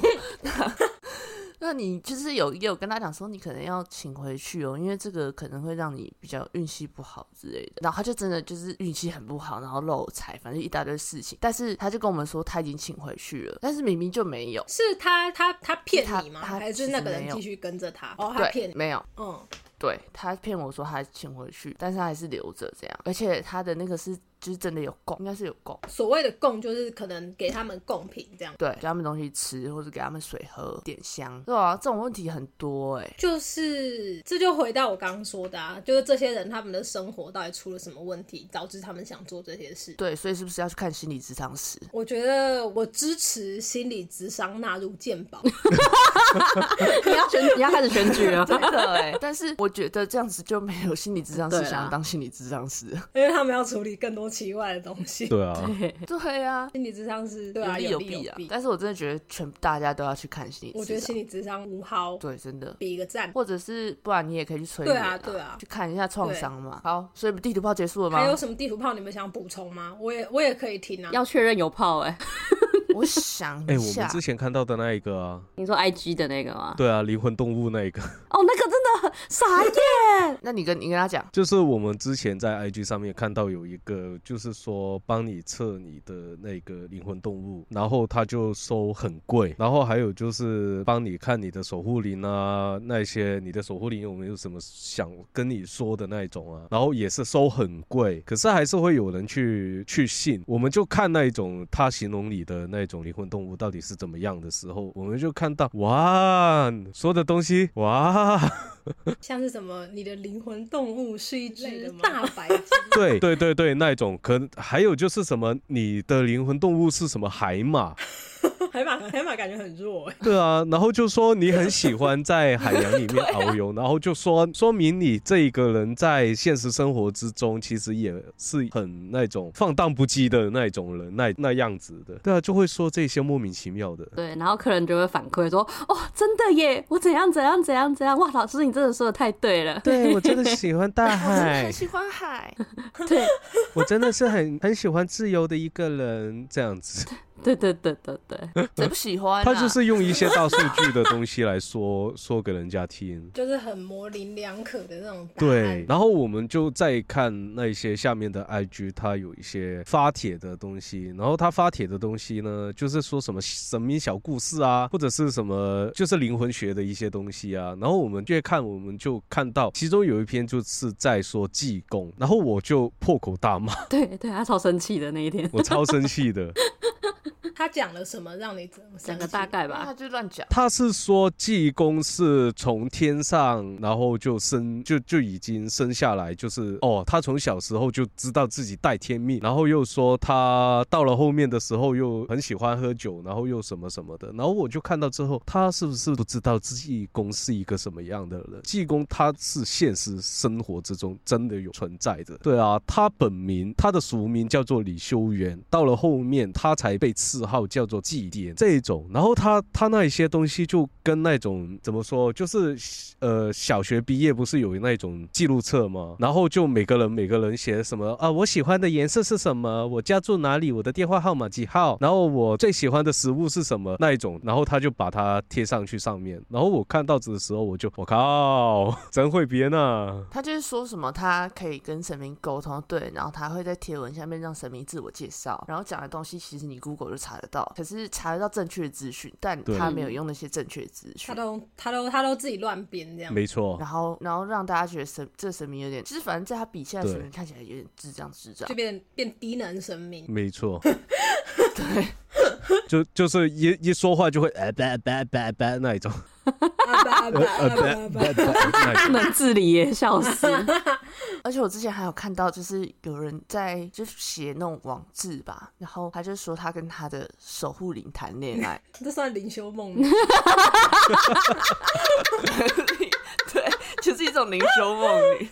那你就是有也有跟他讲说，你可能要请回去哦，因为这个可能会让你比较运气不好之类的。然后他就真的就是运气很不好，然后漏财，反正一大堆事情。但是他就跟我们说他已经请回去了，但是明明就没有。是他他他骗你吗？还是那个人继续跟着他？哦，他，骗你。没有。嗯，对他骗我说他请回去，但是他还是留着这样，而且他的那个是就是真的有供，应该是有供，所谓的供就是可能给他们贡品这样。对，给他们东西吃或者给他们水喝、点香，对啊，这种问题很多哎、就是，这就回到我刚刚说的啊，就是这些人他们的生活到底出了什么问题，导致他们想做这些事。对，所以是不是要去看心理咨商师？我觉得我支持心理智商纳入健保，(laughs) 你要选，你要开始选举了。(laughs) 真的哎、但是我觉得这样子就没有心理咨商师想要当心理咨商师，因为他们要处理更多其外的东西。对啊，对，对啊，心理智商是对啊，有利有弊啊弊。。但是我真的觉得全大家都要去看心理智商，我觉得心理智商无好，对真的，比一个赞。或者是不然你也可以去催对眠啊对啊去看一下创伤嘛。好，所以地图炮结束了吗？还有什么地图炮你们想补充吗？我也我也可以听啊。要确认有炮哎、(laughs) 我想哎、我们之，前看到的那一个啊，你说 IG 的那个吗？对啊，灵魂动物那一个，哦，那个傻眼。(laughs) 那你跟你跟他讲，就是我们之前在 IG 上面看到有一个，就是说帮你测你的那个灵魂动物，然后他就收很贵，然后还有就是帮你看你的守护灵啊，那些你的守护灵有没有什么想跟你说的那一种啊，然后也是收很贵，可是还是会有人去去信，我们就看那一种他形容你的那种灵魂动物到底是怎么样的时候，我们就看到哇，说的东西哇。(laughs) 像是什么，你的灵魂动物是一只大白鲸，对。对对对，那一种。可能还有就是什么，你的灵魂动物是什么海马？海马海马感觉很弱哎。对啊，然后就说你很喜欢在海洋里面 (laughs) 遨游，然后就说说明你这一个人在现实生活之中其实也是很那种放荡不羁的那种人，那那样子的。对啊，就会说这些莫名其妙的。对，然后客人就会反馈说：“哦，真的耶，我怎样怎样怎样怎样，哇，老师你真的说的太对了。对我真的喜欢大海很，喜欢海，(laughs) 对，我真的是很很喜欢自由的一个人，这样子。对对对对对，谁 (laughs) 不喜欢、啊？他就是用一些大数据的东西来说说给人家听。(laughs) 就是很模棱两可的那种对，。然后我们就再看那些下面的 IG，他有一些发帖的东西，然后他发帖的东西呢，就是说什么神秘小故事啊，或者是什么就是灵魂学的一些东西啊，然后我们越看，我们就看到其中有一篇就是在说济公，然后我就破口大骂，(laughs) 对对，他超生气的那一天，我超生气的。他讲了什么让你这么生讲个大概吧他。就乱讲。他是说济公是从天上，然后就生就就已经生下来，就是哦，他从小时候就知道自己带天命，然后又说他到了后面的时候又很喜欢喝酒，然后又什么什么的，然后我就看到之后，他是不是不知道济公是一个什么样的人？济公他是现实生活之中真的有存在的，对啊，他本名他的俗名叫做李修缘，到了后面他才被赐号叫做祭奠这一种，然后他他那一些东西就跟那种怎么说，就是呃小学毕业不是有那种记录册吗？然后就每个人每个人写什么啊，我喜欢的颜色是什么，我家住哪里，我的电话号码几号，然后我最喜欢的食物是什么？那一种，然后他就把它贴上去上面，然后我看到的时候我就我靠，(laughs) 真会编啊！他就是说什么，他可以跟神明沟通，对，然后他会在贴文下面让神明自我介绍，然后讲的东西其实你 Google 就查得到，可是查得到正确的资讯，但他没有用那些正确的资讯他。都他都他都自己乱编这样。没错，然后，然后让大家觉得神这神明有点，其实反正在他笔下的神对明看起来有点智障智障就，变变低能神明，没错，(laughs) 对，就就是一一说话就会哎叭叭叭叭那一种，不。(laughs) 能自理耶，笑 (laughs) 死！而且我之前还有看到，就是有人在就写那种网志吧，然后他就说他跟他的守护灵谈恋爱，这算灵修梦。对，就是一种灵修梦女。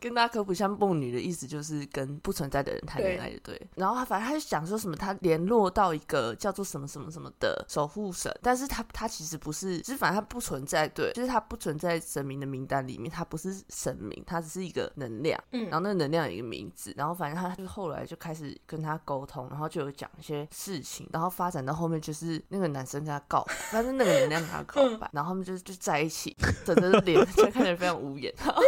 跟大家科普一下，梦女的意思就是跟不存在的人谈恋爱的，对。然后他反正他就讲说什么，他联络到一个叫做什么什么什么的守护神，但是他他其实不是，就是反正他不存在，对，就是他不存在神明的名单里面，他不是神明，他只是一个能量，嗯然后那个能量有一个名字，然后反正他就后来就开始跟他沟通，然后就有讲一些事情，然后发展到后面就是那个男生跟他告白，但是那个能量跟他告白，然后他们就就在一起，整个脸 (laughs) 就看起来非常无言。然 (laughs) 后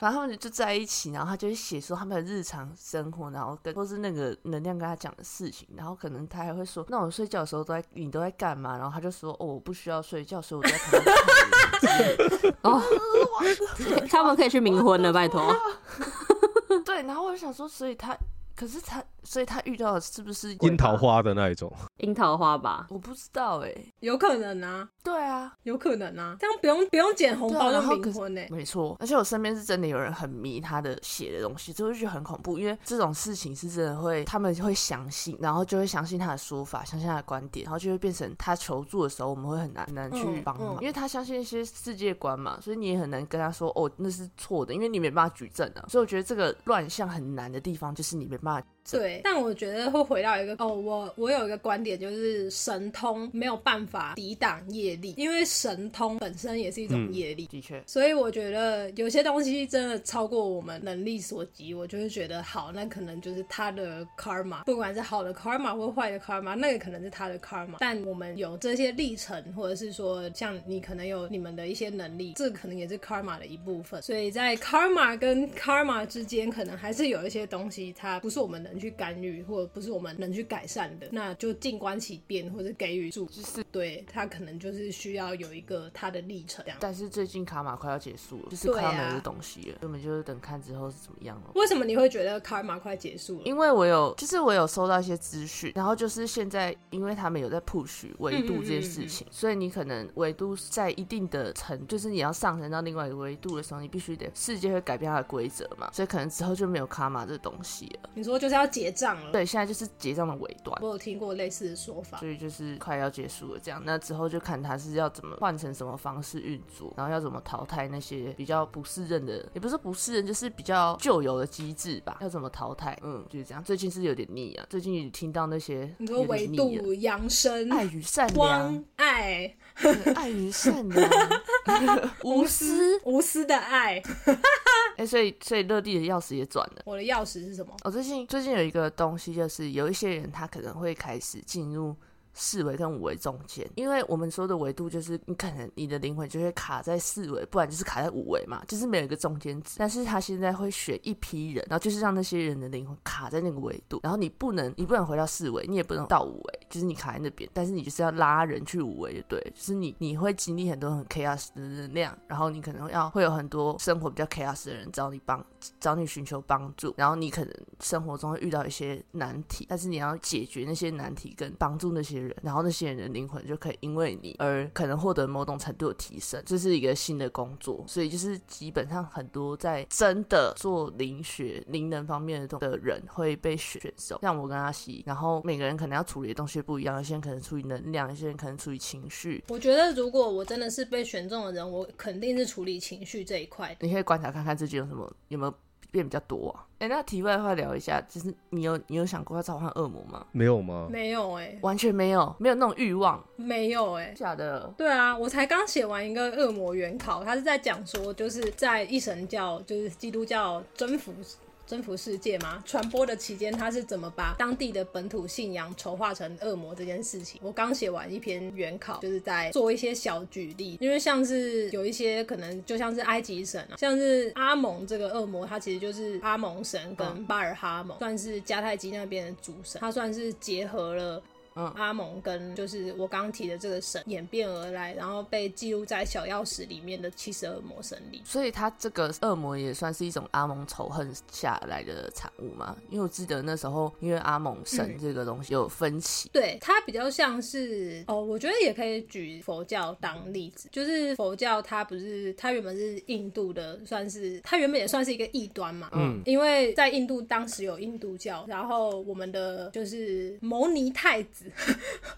然后他们就在一起，然后他就会写说他们的日常生活，然后跟或是那个能量跟他讲的事情，然后可能他还会说，那我睡觉的时候都在你都在干嘛？然后他就说，哦，我不需要睡觉，所以我都在旁边看哦，(laughs) 他们可以去冥婚了，拜托。对，然后我就想说，所以他可是他，所以他遇到的是不是樱桃？花的那一种。(laughs) 樱桃花吧，我不知道哎、有可能啊，对啊，有可能啊，这样不用不用捡红包就对啊然后可是冥婚呢、没错，而且我身边是真的有人很迷他的写的东西，就觉得很恐怖，因为这种事情是真的会，他们会相信，然后就会相信他的说法，相信他的观点，然后就会变成他求助的时候，我们会很难很难去嗯帮忙，嗯。因为他相信一些世界观嘛，所以你也很难跟他说哦那是错的，因为你没办法举证啊，所以我觉得这个乱象很难的地方就是你没办法对，但我觉得会回到一个哦，我我有一个观点，就是神通没有办法抵挡业力，因为神通本身也是一种嗯业力。的确，所以我觉得有些东西真的超过我们能力所及，我就会觉得好，那可能就是他的 karma，不管是好的 karma 或坏的 karma，那个可能是他的 karma。但我们有这些历程，或者是说像你可能有你们的一些能力，这可能也是 karma 的一部分。所以在 karma 跟 karma 之间，可能还是有一些东西，它不是我们能去干预，或者不是我们能去改善的，那就静观其变，或者给予助。就是对他可能就是需要有一个他的历程。但是最近卡玛快要结束了，就是快要没有这东西了，所以我们就是等看之后是怎么样了。为什么你会觉得 karma 快结束了？因为我有，就是我有收到一些资讯，然后就是现在，因为他们有在 push 维度这件事情，所以你可能维度在一定的层，就是你要上升到另外一个维度的时候，你必须得世界会改变它的规则嘛，所以可能之后就没有卡玛这东西了。你说就是要结账了。对，现在就是结账的尾端。我有听过类似的说法。所以就是快要结束了，这样那之后就看他是要怎么换成什么方式运作，然后要怎么淘汰那些比较不适任的，也不是不适任，就是比较旧有的机制吧，要怎么淘汰？嗯，就是这样。最近是有点腻啊，最近也听到那些你说有维度、扬生、爱与善良光、，爱、爱与善良，(laughs) (laughs) 无私。(laughs) 无私的爱。哎、(laughs) 所以所以乐蒂的钥匙也转了。我的钥匙是什么？我、最近最近有一个东西，就是有一些人他可能会开始进入四维跟五维中间，因为我们说的维度就是你可能你的灵魂就会卡在四维，不然就是卡在五维嘛，就是没有一个中间值。但是他现在会选一批人，然后就是让那些人的灵魂卡在那个维度，然后你不能你不能回到四维，你也不能到五维，就是你卡在那边，但是你就是要拉人去五维，对，就是你你会经历很多很 chaos 的能量，然后你可能要会有很多生活比较 chaos 的人找你帮找你寻求帮助，然后你可能生活中会遇到一些难题，但是你要解决那些难题跟帮助那些人，然后那些人的灵魂就可以因为你而可能获得某种程度的提升，这是一个新的工作，所以就是基本上很多在真的做灵学、灵能方面的东的人会被选手，像我跟阿西，然后每个人可能要处理的东西不一样，有些人可能处理能量，有些人可能处理情绪。我觉得如果我真的是被选中的人，我肯定是处理情绪这一块的。你可以观察看看自己有什么有没有变比较多啊？哎、那题外话聊一下，就是你有你有想过要召唤恶魔吗？没有吗？没有哎、完全没有，没有那种欲望，没有哎、假的。对啊，我才刚写完一个恶魔原考，他是在讲说，就是在一神教，就是基督教征服。征服世界吗，传播的期间，他是怎么把当地的本土信仰丑化成恶魔这件事情？我刚写完一篇原考，就是在做一些小举例，因为像是有一些可能就像是埃及神啊，像是阿蒙这个恶魔，他其实就是阿蒙神跟巴尔哈蒙，算是迦太基那边的主神，他算是结合了嗯。阿蒙跟就是我刚提的这个神演变而来，然后被记录在小钥匙里面的七十二魔神里。所以他这个恶魔也算是一种阿蒙仇恨下来的产物嘛？因为我记得那时候，因为阿蒙神这个东西有分歧，对，它比较像是哦，我觉得也可以举佛教当例子，就是佛教它不是它原本是印度的，算是它原本也算是一个异端嘛，嗯，因为在印度当时有印度教，然后我们的就是牟尼太子，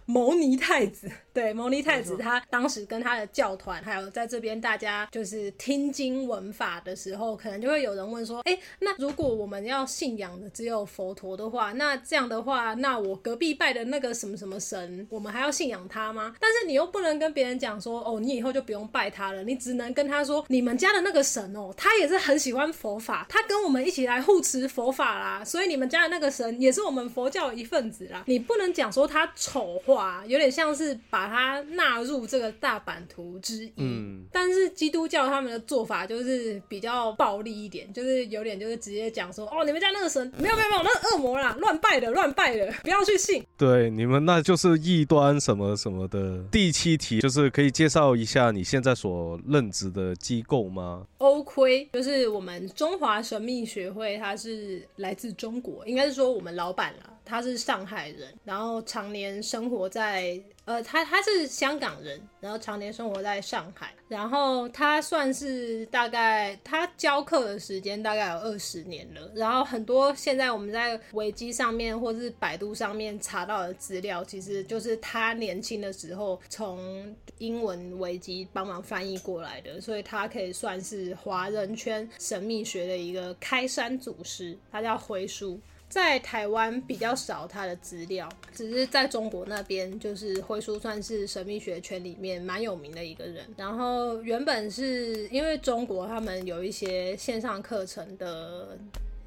牟尼 (laughs) 太子，对，牟尼太子他当时跟他的教团，还有在这边大家就是听经闻法的时候，可能就会有人问说，哎，那如果我们要信仰的只有佛陀的话，那这样的话，那我隔壁拜的那个什么什么神，我们还要信仰他吗？但是你又不能跟别人讲说，哦，你以后就不用拜他了，你只能跟他说，你们家的那个神哦，他也是很喜欢佛法，他跟我们一起来护持佛法啦，所以你们家的那个神也是我们佛教的一份子啦。你不能讲说他丑化，有点像是把它纳入这个大版图之一。嗯但是基督教他们的做法就是比较暴力一点，就是有点就是直接讲说，哦，你们家那个神没有没有没有，那是恶魔啦，乱拜的乱拜的，不要去信。对，你们那就是异端什么什么的。第七题就是可以介绍一下你现在所任职的机构吗？欧亏就是我们中华神秘学会，它是来自中国，应该是说我们老板啦，他是上海人，然后常年生活在呃，他他是香港人，然后常年生活在上海，然后他算是大概他教课的时间大概有二十年了，然后很多现在我们在维基上面或是百度上面查到的资料，其实就是他年轻的时候从英文维基帮忙翻译过来的，所以他可以算是华人圈神秘学的一个开山祖师，他叫回叔。在台湾比较少他的资料，只是在中国那边，就是辉叔算是神秘学圈里面蛮有名的一个人。然后原本是因为中国他们有一些线上课程的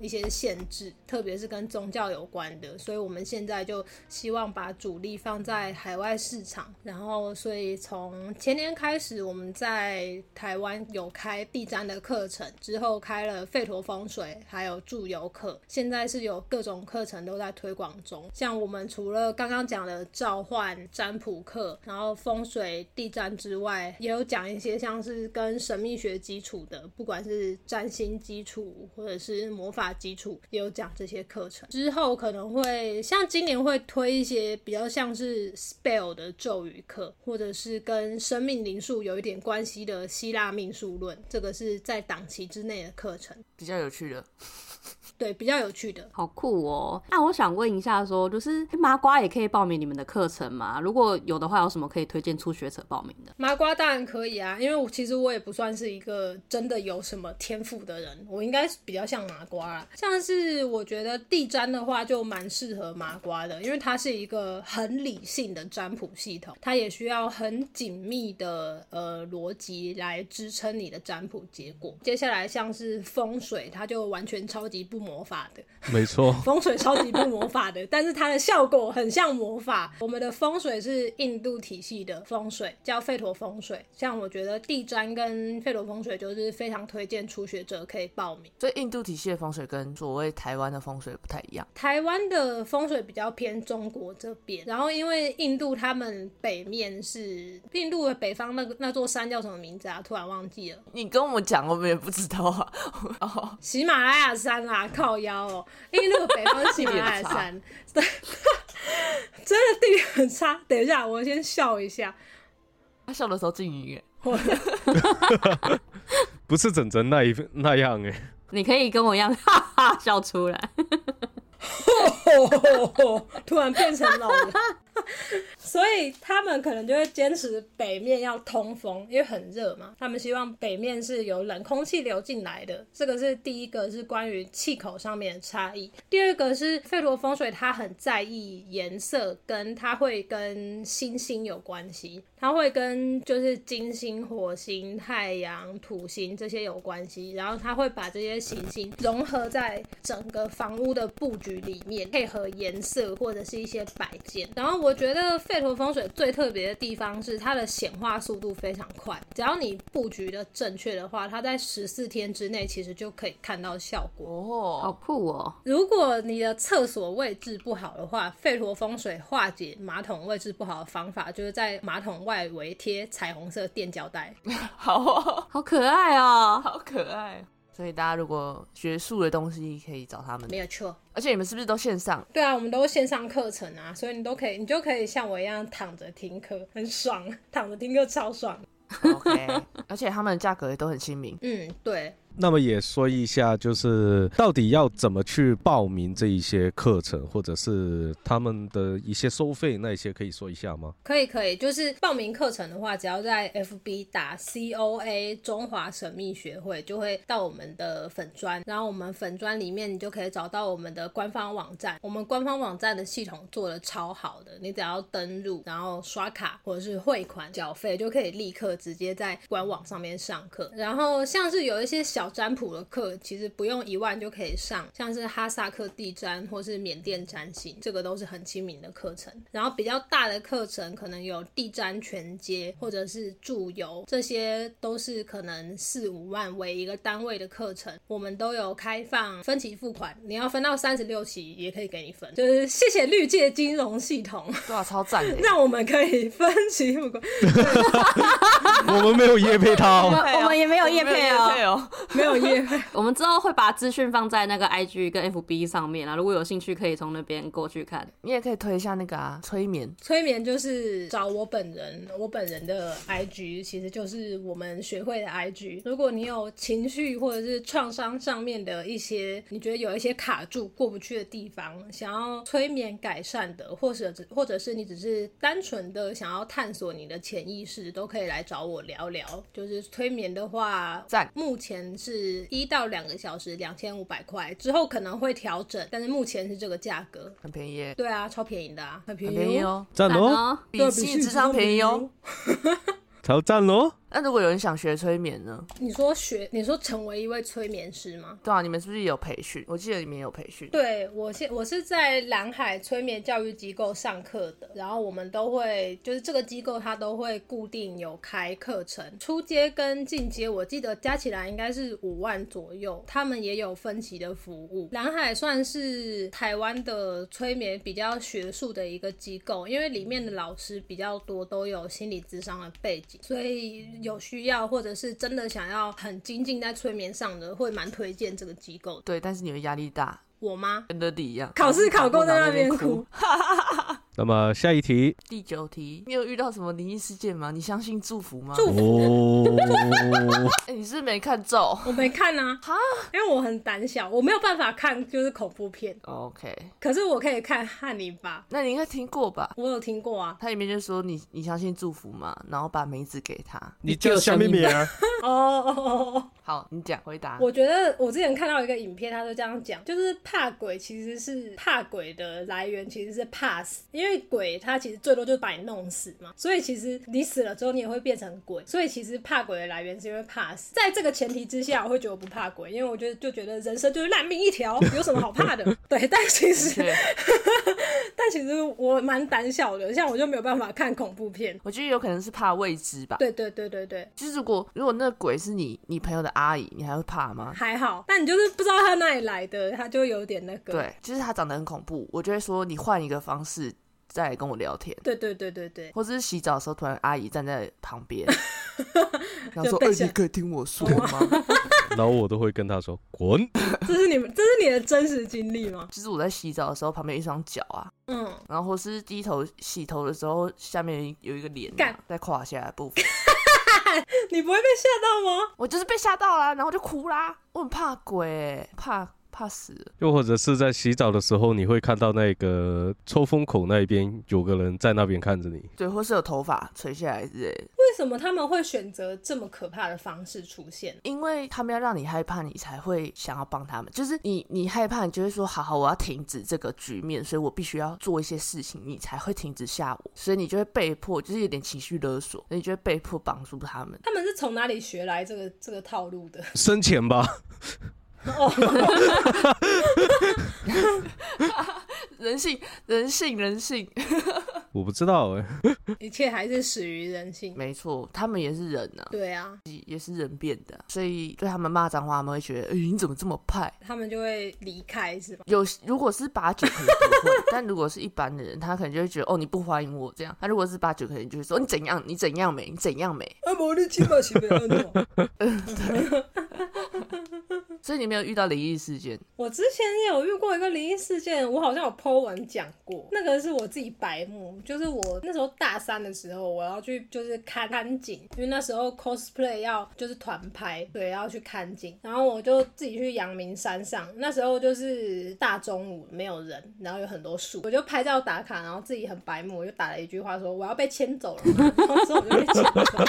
一些限制，特别是跟宗教有关的，所以我们现在就希望把主力放在海外市场。然后，所以从前年开始，我们在台湾有开地占的课程，之后开了吠陀风水，还有助游课，现在是有各种课程都在推广中。像我们除了刚刚讲的召唤占卜课，然后风水地占之外，也有讲一些像是跟神秘学基础的，不管是占星基础或者是魔法基础，也有讲这些课程。之后可能会像今年会推一些比较像是 spell 的咒语课，或者是跟生命灵数有一点关系的希腊命数论，这个是在档期之内的课程。比较有趣的。对，比较有趣的。好酷哦！那我想问一下说就是麻瓜也可以报名你们的课程吗？如果有的话，有什么可以推荐初学者报名的？麻瓜当然可以啊，因为我其实我也不算是一个真的有什么天赋的人，我应该是比较像麻瓜啦。像是我觉得地占的话就蛮适合麻瓜的，因为它是一个很理性的占卜系统，它也需要很紧密的呃逻辑来支撑你的占卜结果。接下来像是风水，它就完全超级不魔法的，没错，(laughs) 风水超级不魔法的，(laughs) 但是它的效果很像魔法。我们的风水是印度体系的风水，叫吠陀风水。像我觉得地砖跟吠陀风水就是非常推荐初学者可以报名。所以印度体系的风水跟所谓台湾的风水不太一样。台湾的风水比较偏中国这边，然后因为印度他们北面是印度的北方那个那座山叫什么名字啊？突然忘记了，你跟我们讲，我们也不知道啊。哦，喜马拉雅山啦，靠腰哦。因为那个北方是喜马拉雅山，对，(laughs) 真的地理很差。等一下，我先笑一下。他笑的时候静音耶。我 (laughs) 不是整整那一那样哎、你可以跟我一样哈哈笑出来。(laughs) 突然变成老人，(laughs) 所以他们可能就会坚持北面要通风，因为很热嘛。他们希望北面是有冷空气流进来的，这个是第一个是关于气口上面的差异。第二个是费罗风水，它很在意颜色，跟它会跟星星有关系，它会跟就是金星、火星、太阳、土星这些有关系，然后它会把这些行星融合在整个房屋的布局里面，配合颜色或者是一些摆件。然后我觉得吠陀风水最特别的地方是它的显化速度非常快，只要你布局的正确的话，它在十四天之内其实就可以看到效果。哦好哦，酷哦！如果你的厕所位置不好的话，吠陀风水化解马桶位置不好的方法，就是在马桶外围贴彩虹色垫胶带。(laughs) 好哦，好可爱哦！好可爱。所以大家如果学术的东西可以找他们没，有错，而且你们是不是都线上？对啊，我们都线上课程啊，所以你都可以，你就可以像我一样躺着听课，很爽，躺着听课超爽。OK，而且他们的价格也都很亲民。嗯，对，那么也说一下，就是到底要怎么去报名这一些课程，或者是他们的一些收费，那些可以说一下吗？可以可以，就是报名课程的话，只要在 FB 打 COA 中华神秘学会，就会到我们的粉砖，然后我们粉砖里面你就可以找到我们的官方网站。我们官方网站的系统做的超好的，你只要登录，然后刷卡或者是汇款缴费，就可以立刻直接在官网上面上课。然后像是有一些小小占卜的课，其实不用一万就可以上，像是哈萨克地占或是缅甸占星，这个都是很亲民的课程。然后比较大的课程可能有地占全阶或者是祝由，这些都是可能四五万为一个单位的课程，我们都有开放分期付款，你要分到三十六期也可以给你分，就是谢谢绿界金融系统，对啊，超赞的。让我们可以分期付款。(laughs) 我们没有叶配他哦。我们我们也没有业配哦，哦，没有业 (laughs) 配，我们之后会把资讯放在那个 IG 跟 FB 上面啊，如果有兴趣可以从那边过去看。你也可以推一下那个啊，催眠。催眠就是找我本人，我本人的 IG 其实就是我们学会的 IG。如果你有情绪或者是创伤上面的一些，你觉得有一些卡住过不去的地方，想要催眠改善的，或者只或者是你只是单纯的想要探索你的潜意识，都可以来找我聊聊。就是催眠的话，在目前是一到两个小时，两千五百块，之后可能会调整，但是目前是这个价格。很便宜耶，对啊，超便宜的啊，很便很便宜哦，赞哦，哦，比对心理智商便宜哦。。(laughs) 超赞哦。那如果有人想学催眠呢？你说学，你说成为一位催眠师吗？对啊，你们是不是也有培训？我记得你们也有培训。对我现我是在蓝海催眠教育机构上课的，然后我们都会就是这个机构它都会固定有开课程，初阶跟进阶我记得加起来应该是五万左右，他们也有分期的服务。蓝海算是台湾的催眠比较学术的一个机构，因为里面的老师比较多都有心理智商的背景，所以有需要或者是真的想要很精进在催眠上的，会蛮推荐这个机构的。对，但是你会压力大，我吗？跟乐迪一样，考试考过在那边哭哭。。那么下一题第九题，你有遇到什么灵异事件吗？你相信祝福吗？祝福，(laughs) 哎、你是没看咒我没看啊，哈因为我很胆小，我没有办法看就是恐怖片，？OK，可是我可以看汉尼拔，那你应该听过吧？我有听过啊。它里面就说你你相信祝福吗？然后把梅子给他。你叫小妹妹啊？哦哦哦哦，好，你讲回答。我觉得我之前看到一个影片，他就这样讲，就是怕鬼其实是怕鬼的来源其实是怕死，因为鬼它其实最多就是把你弄死嘛，所以其实你死了之后你也会变成鬼，所以其实怕鬼的来源是因为怕死。在这个前提之下，我会觉得我不怕鬼，因为我觉得就觉得人生就是烂命一条，有什么好怕的？(laughs) 对，但其实，(laughs) 但其实我蛮胆小的，像我就没有办法看恐怖片。我觉得有可能是怕未知吧。对对对对对，就是如果如果那个鬼是你你朋友的阿姨，你还会怕吗？还好，但你就是不知道他哪里来的，他就有点那个。对，就是他长得很恐怖，我就会说你换一个方式再来跟我聊天，对对对对对，或者是洗澡的时候突然阿姨站在旁边，(laughs) 然后说：“哎、你可以听我说吗然后我都会跟他说滚。(laughs) 这是你们，这是你的真实经历吗？”？就是我在洗澡的时候，旁边一双脚啊，嗯，然后或是低头洗头的时候，下面有一个脸、啊、在胯下的部分，(laughs) 你不会被吓到吗？我就是被吓到啦，然后就哭啦。我很怕鬼、欸，怕怕死了。又或者是在洗澡的时候，你会看到那个抽风口那边有个人在那边看着你。对，或是有头发垂下来之类的，为什么他们会选择这么可怕的方式出现？因为他们要让你害怕，你才会想要帮他们。就是你你害怕，你就会说好好，我要停止这个局面，所以我必须要做一些事情，你才会停止吓我。所以你就会被迫，就是有点情绪勒索，你就会被迫绑住他们。他们是从哪里学来这个这个套路的？生前吧，(laughs) 人性，人性，人性，(laughs) 我不知道哎、一切还是始于人性。没错，他们也是人呢、对啊，也是人变的，所以对他们骂脏话，他们会觉得，哎、你怎么这么派？他们就会离开，是吧？有如果是八九可能不会，(laughs) 但如果是一般的人，他可能就会觉得哦你不欢迎我这样。他如果是八九，可能就会说你怎样，你怎样美，你怎样美。(laughs) 所以你没有遇到灵异事件，我之前有遇过一个灵异事件，我好像有 po 文讲过。那个是我自己白目，就是我那时候大三的时候，我要去就是看看景，因为那时候 cosplay 要就是团拍，对，要去看景。然后我就自己去阳明山上，那时候就是大中午没有人，然后有很多树，我就拍照打卡，然后自己很白目，我就打了一句话说我要被牵走了，然后之后我就被牵走了。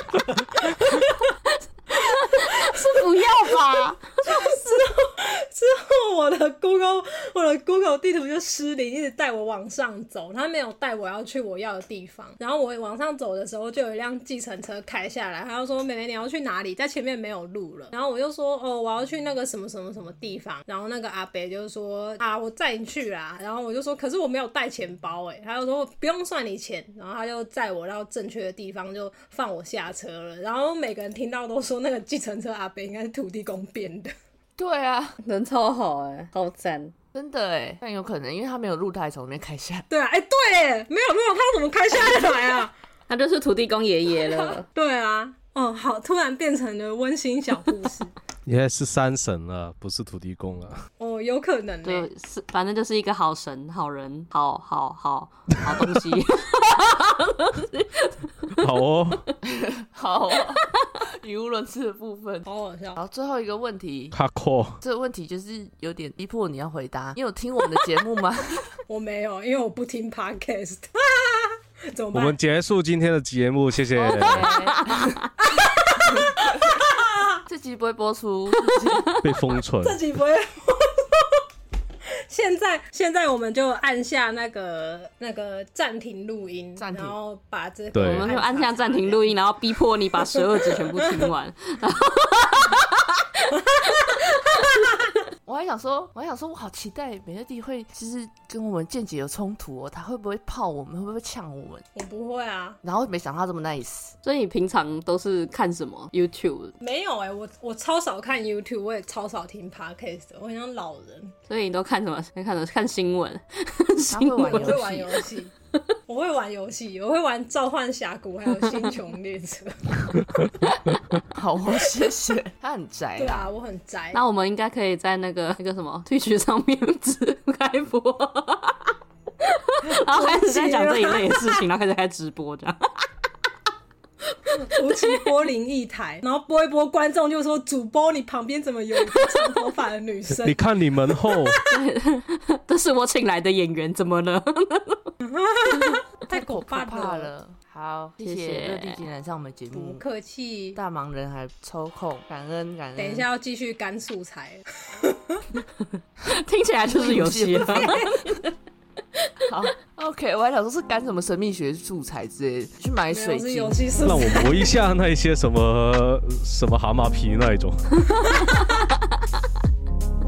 不要吧？之 (laughs) 后之后我的 Google 我的 Google 地图就失灵，一直带我往上走，他没有带我要去我要的地方。然后我往上走的时候，就有一辆计程车开下来，他就说：“妹妹，你要去哪里？在前面没有路了。”然后我就说：“哦，我要去那个什么什么什么地方。”然后那个阿伯就说：“啊，我载你去啦。”然后我就说：“可是我没有带钱包。”哎，他就说：“不用算你钱。”然后他就载我到正确的地方，就放我下车了。然后每个人听到都说那个计程车阿伯应该是土地公变的。对啊，人超好哎，好赞！真的哎，但有可能因为他没有路，他还从那边开下。对啊，哎，对，没有路，他怎么开下来啊？(laughs) 他就是土地公爷爷了。(laughs) 对啊，哦，好，突然变成了温馨小故事。应该是山神了，不是土地公了。哦，有可能。对，是，反正就是一个好神、好人、好好好好东西。(laughs) 好哦，好，语无伦次的部分，好好笑。好，最后一个问题，卡阔，这个问题就是有点逼迫你要回答。你有听我们的节目吗？(laughs) 我没有，因为我不听 podcast。(laughs) 怎么办？我们结束今天的节目，谢谢。这集不会播出，(laughs) 被封存。这集不会。(laughs) 现在，现在我们就按下那个那个暂停录音，然后把这个，我们就按下暂停录音，然后逼迫你把十二集全部听完。我还想说，我还想说，我好期待美乐蒂会，就是跟我们见解有冲突哦，他会不会泡我们，会不会呛我们？我不会啊。然后没想到他这么 nice，所以你平常都是看什么 YouTube？没有哎，我我超少看 YouTube，我也超少听 Podcast，我很像老人。所以你都看什么？看什么？看新闻？(laughs) 新闻？我会玩游戏。(laughs) 我会玩游戏，我会玩召唤峡谷，还有星穹列车。(laughs) 好，谢谢。(laughs) 他很宅，对啊，我很宅。那我们应该可以在那个那个什么推曲上面直开播，然后开始在讲这一类的事情，然后开始开直播这样。夫妻播灵异台，然后播一播，观众就说：“主播，你旁边怎么有一个长头发的女生？”你看你门后，(laughs) 这是我请来的演员，怎么了？(laughs) 太可怕了！好，谢谢乐蒂竟然上我们节目，不客气。大忙人还抽空，感恩感恩。等一下要继续干素材，(laughs) 听起来就是有戏了。(laughs) 好，OK，我还想说是干什么神秘学素材之类，去买水晶，让我磨一下那一些什么什么蛤蟆皮那一种。(laughs)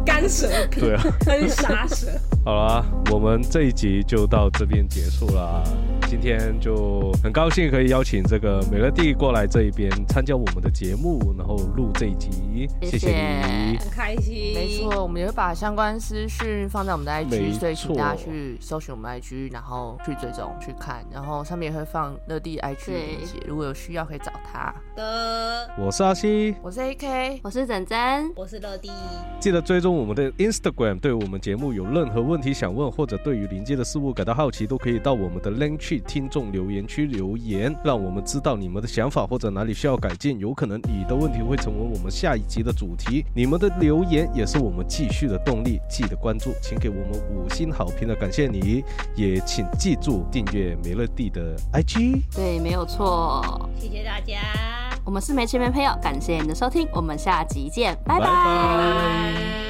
干舌皮，对啊，那是杀蛇。(laughs) 好了，我们这一集就到这边结束了。今天就很高兴可以邀请这个美乐蒂过来这一边参加我们的节目，然后录这一集，谢谢你，很开心。没错，我们也会把相关资讯放在我们的 IG，所以请大家去搜寻我们 IG，然后去追踪去看，然后上面也会放乐蒂 IG 的链接，如果有需要可以找他。的，我是阿西，我是 AK，我是珍珍，我是乐蒂。记得追踪我们的 Instagram，对我们节目有任何问题想问，或者对于临界的事物感到好奇，都可以到我们的 Link 去。听众留言区留言，让我们知道你们的想法或者哪里需要改进。有可能你的问题会成为我们下一集的主题。你们的留言也是我们继续的动力。记得关注，请给我们五星好评的，感谢你。也请记住订阅美乐蒂的 IG。对，没有错。谢谢大家。我们是没钱没朋友感谢你的收听我们下集见拜拜。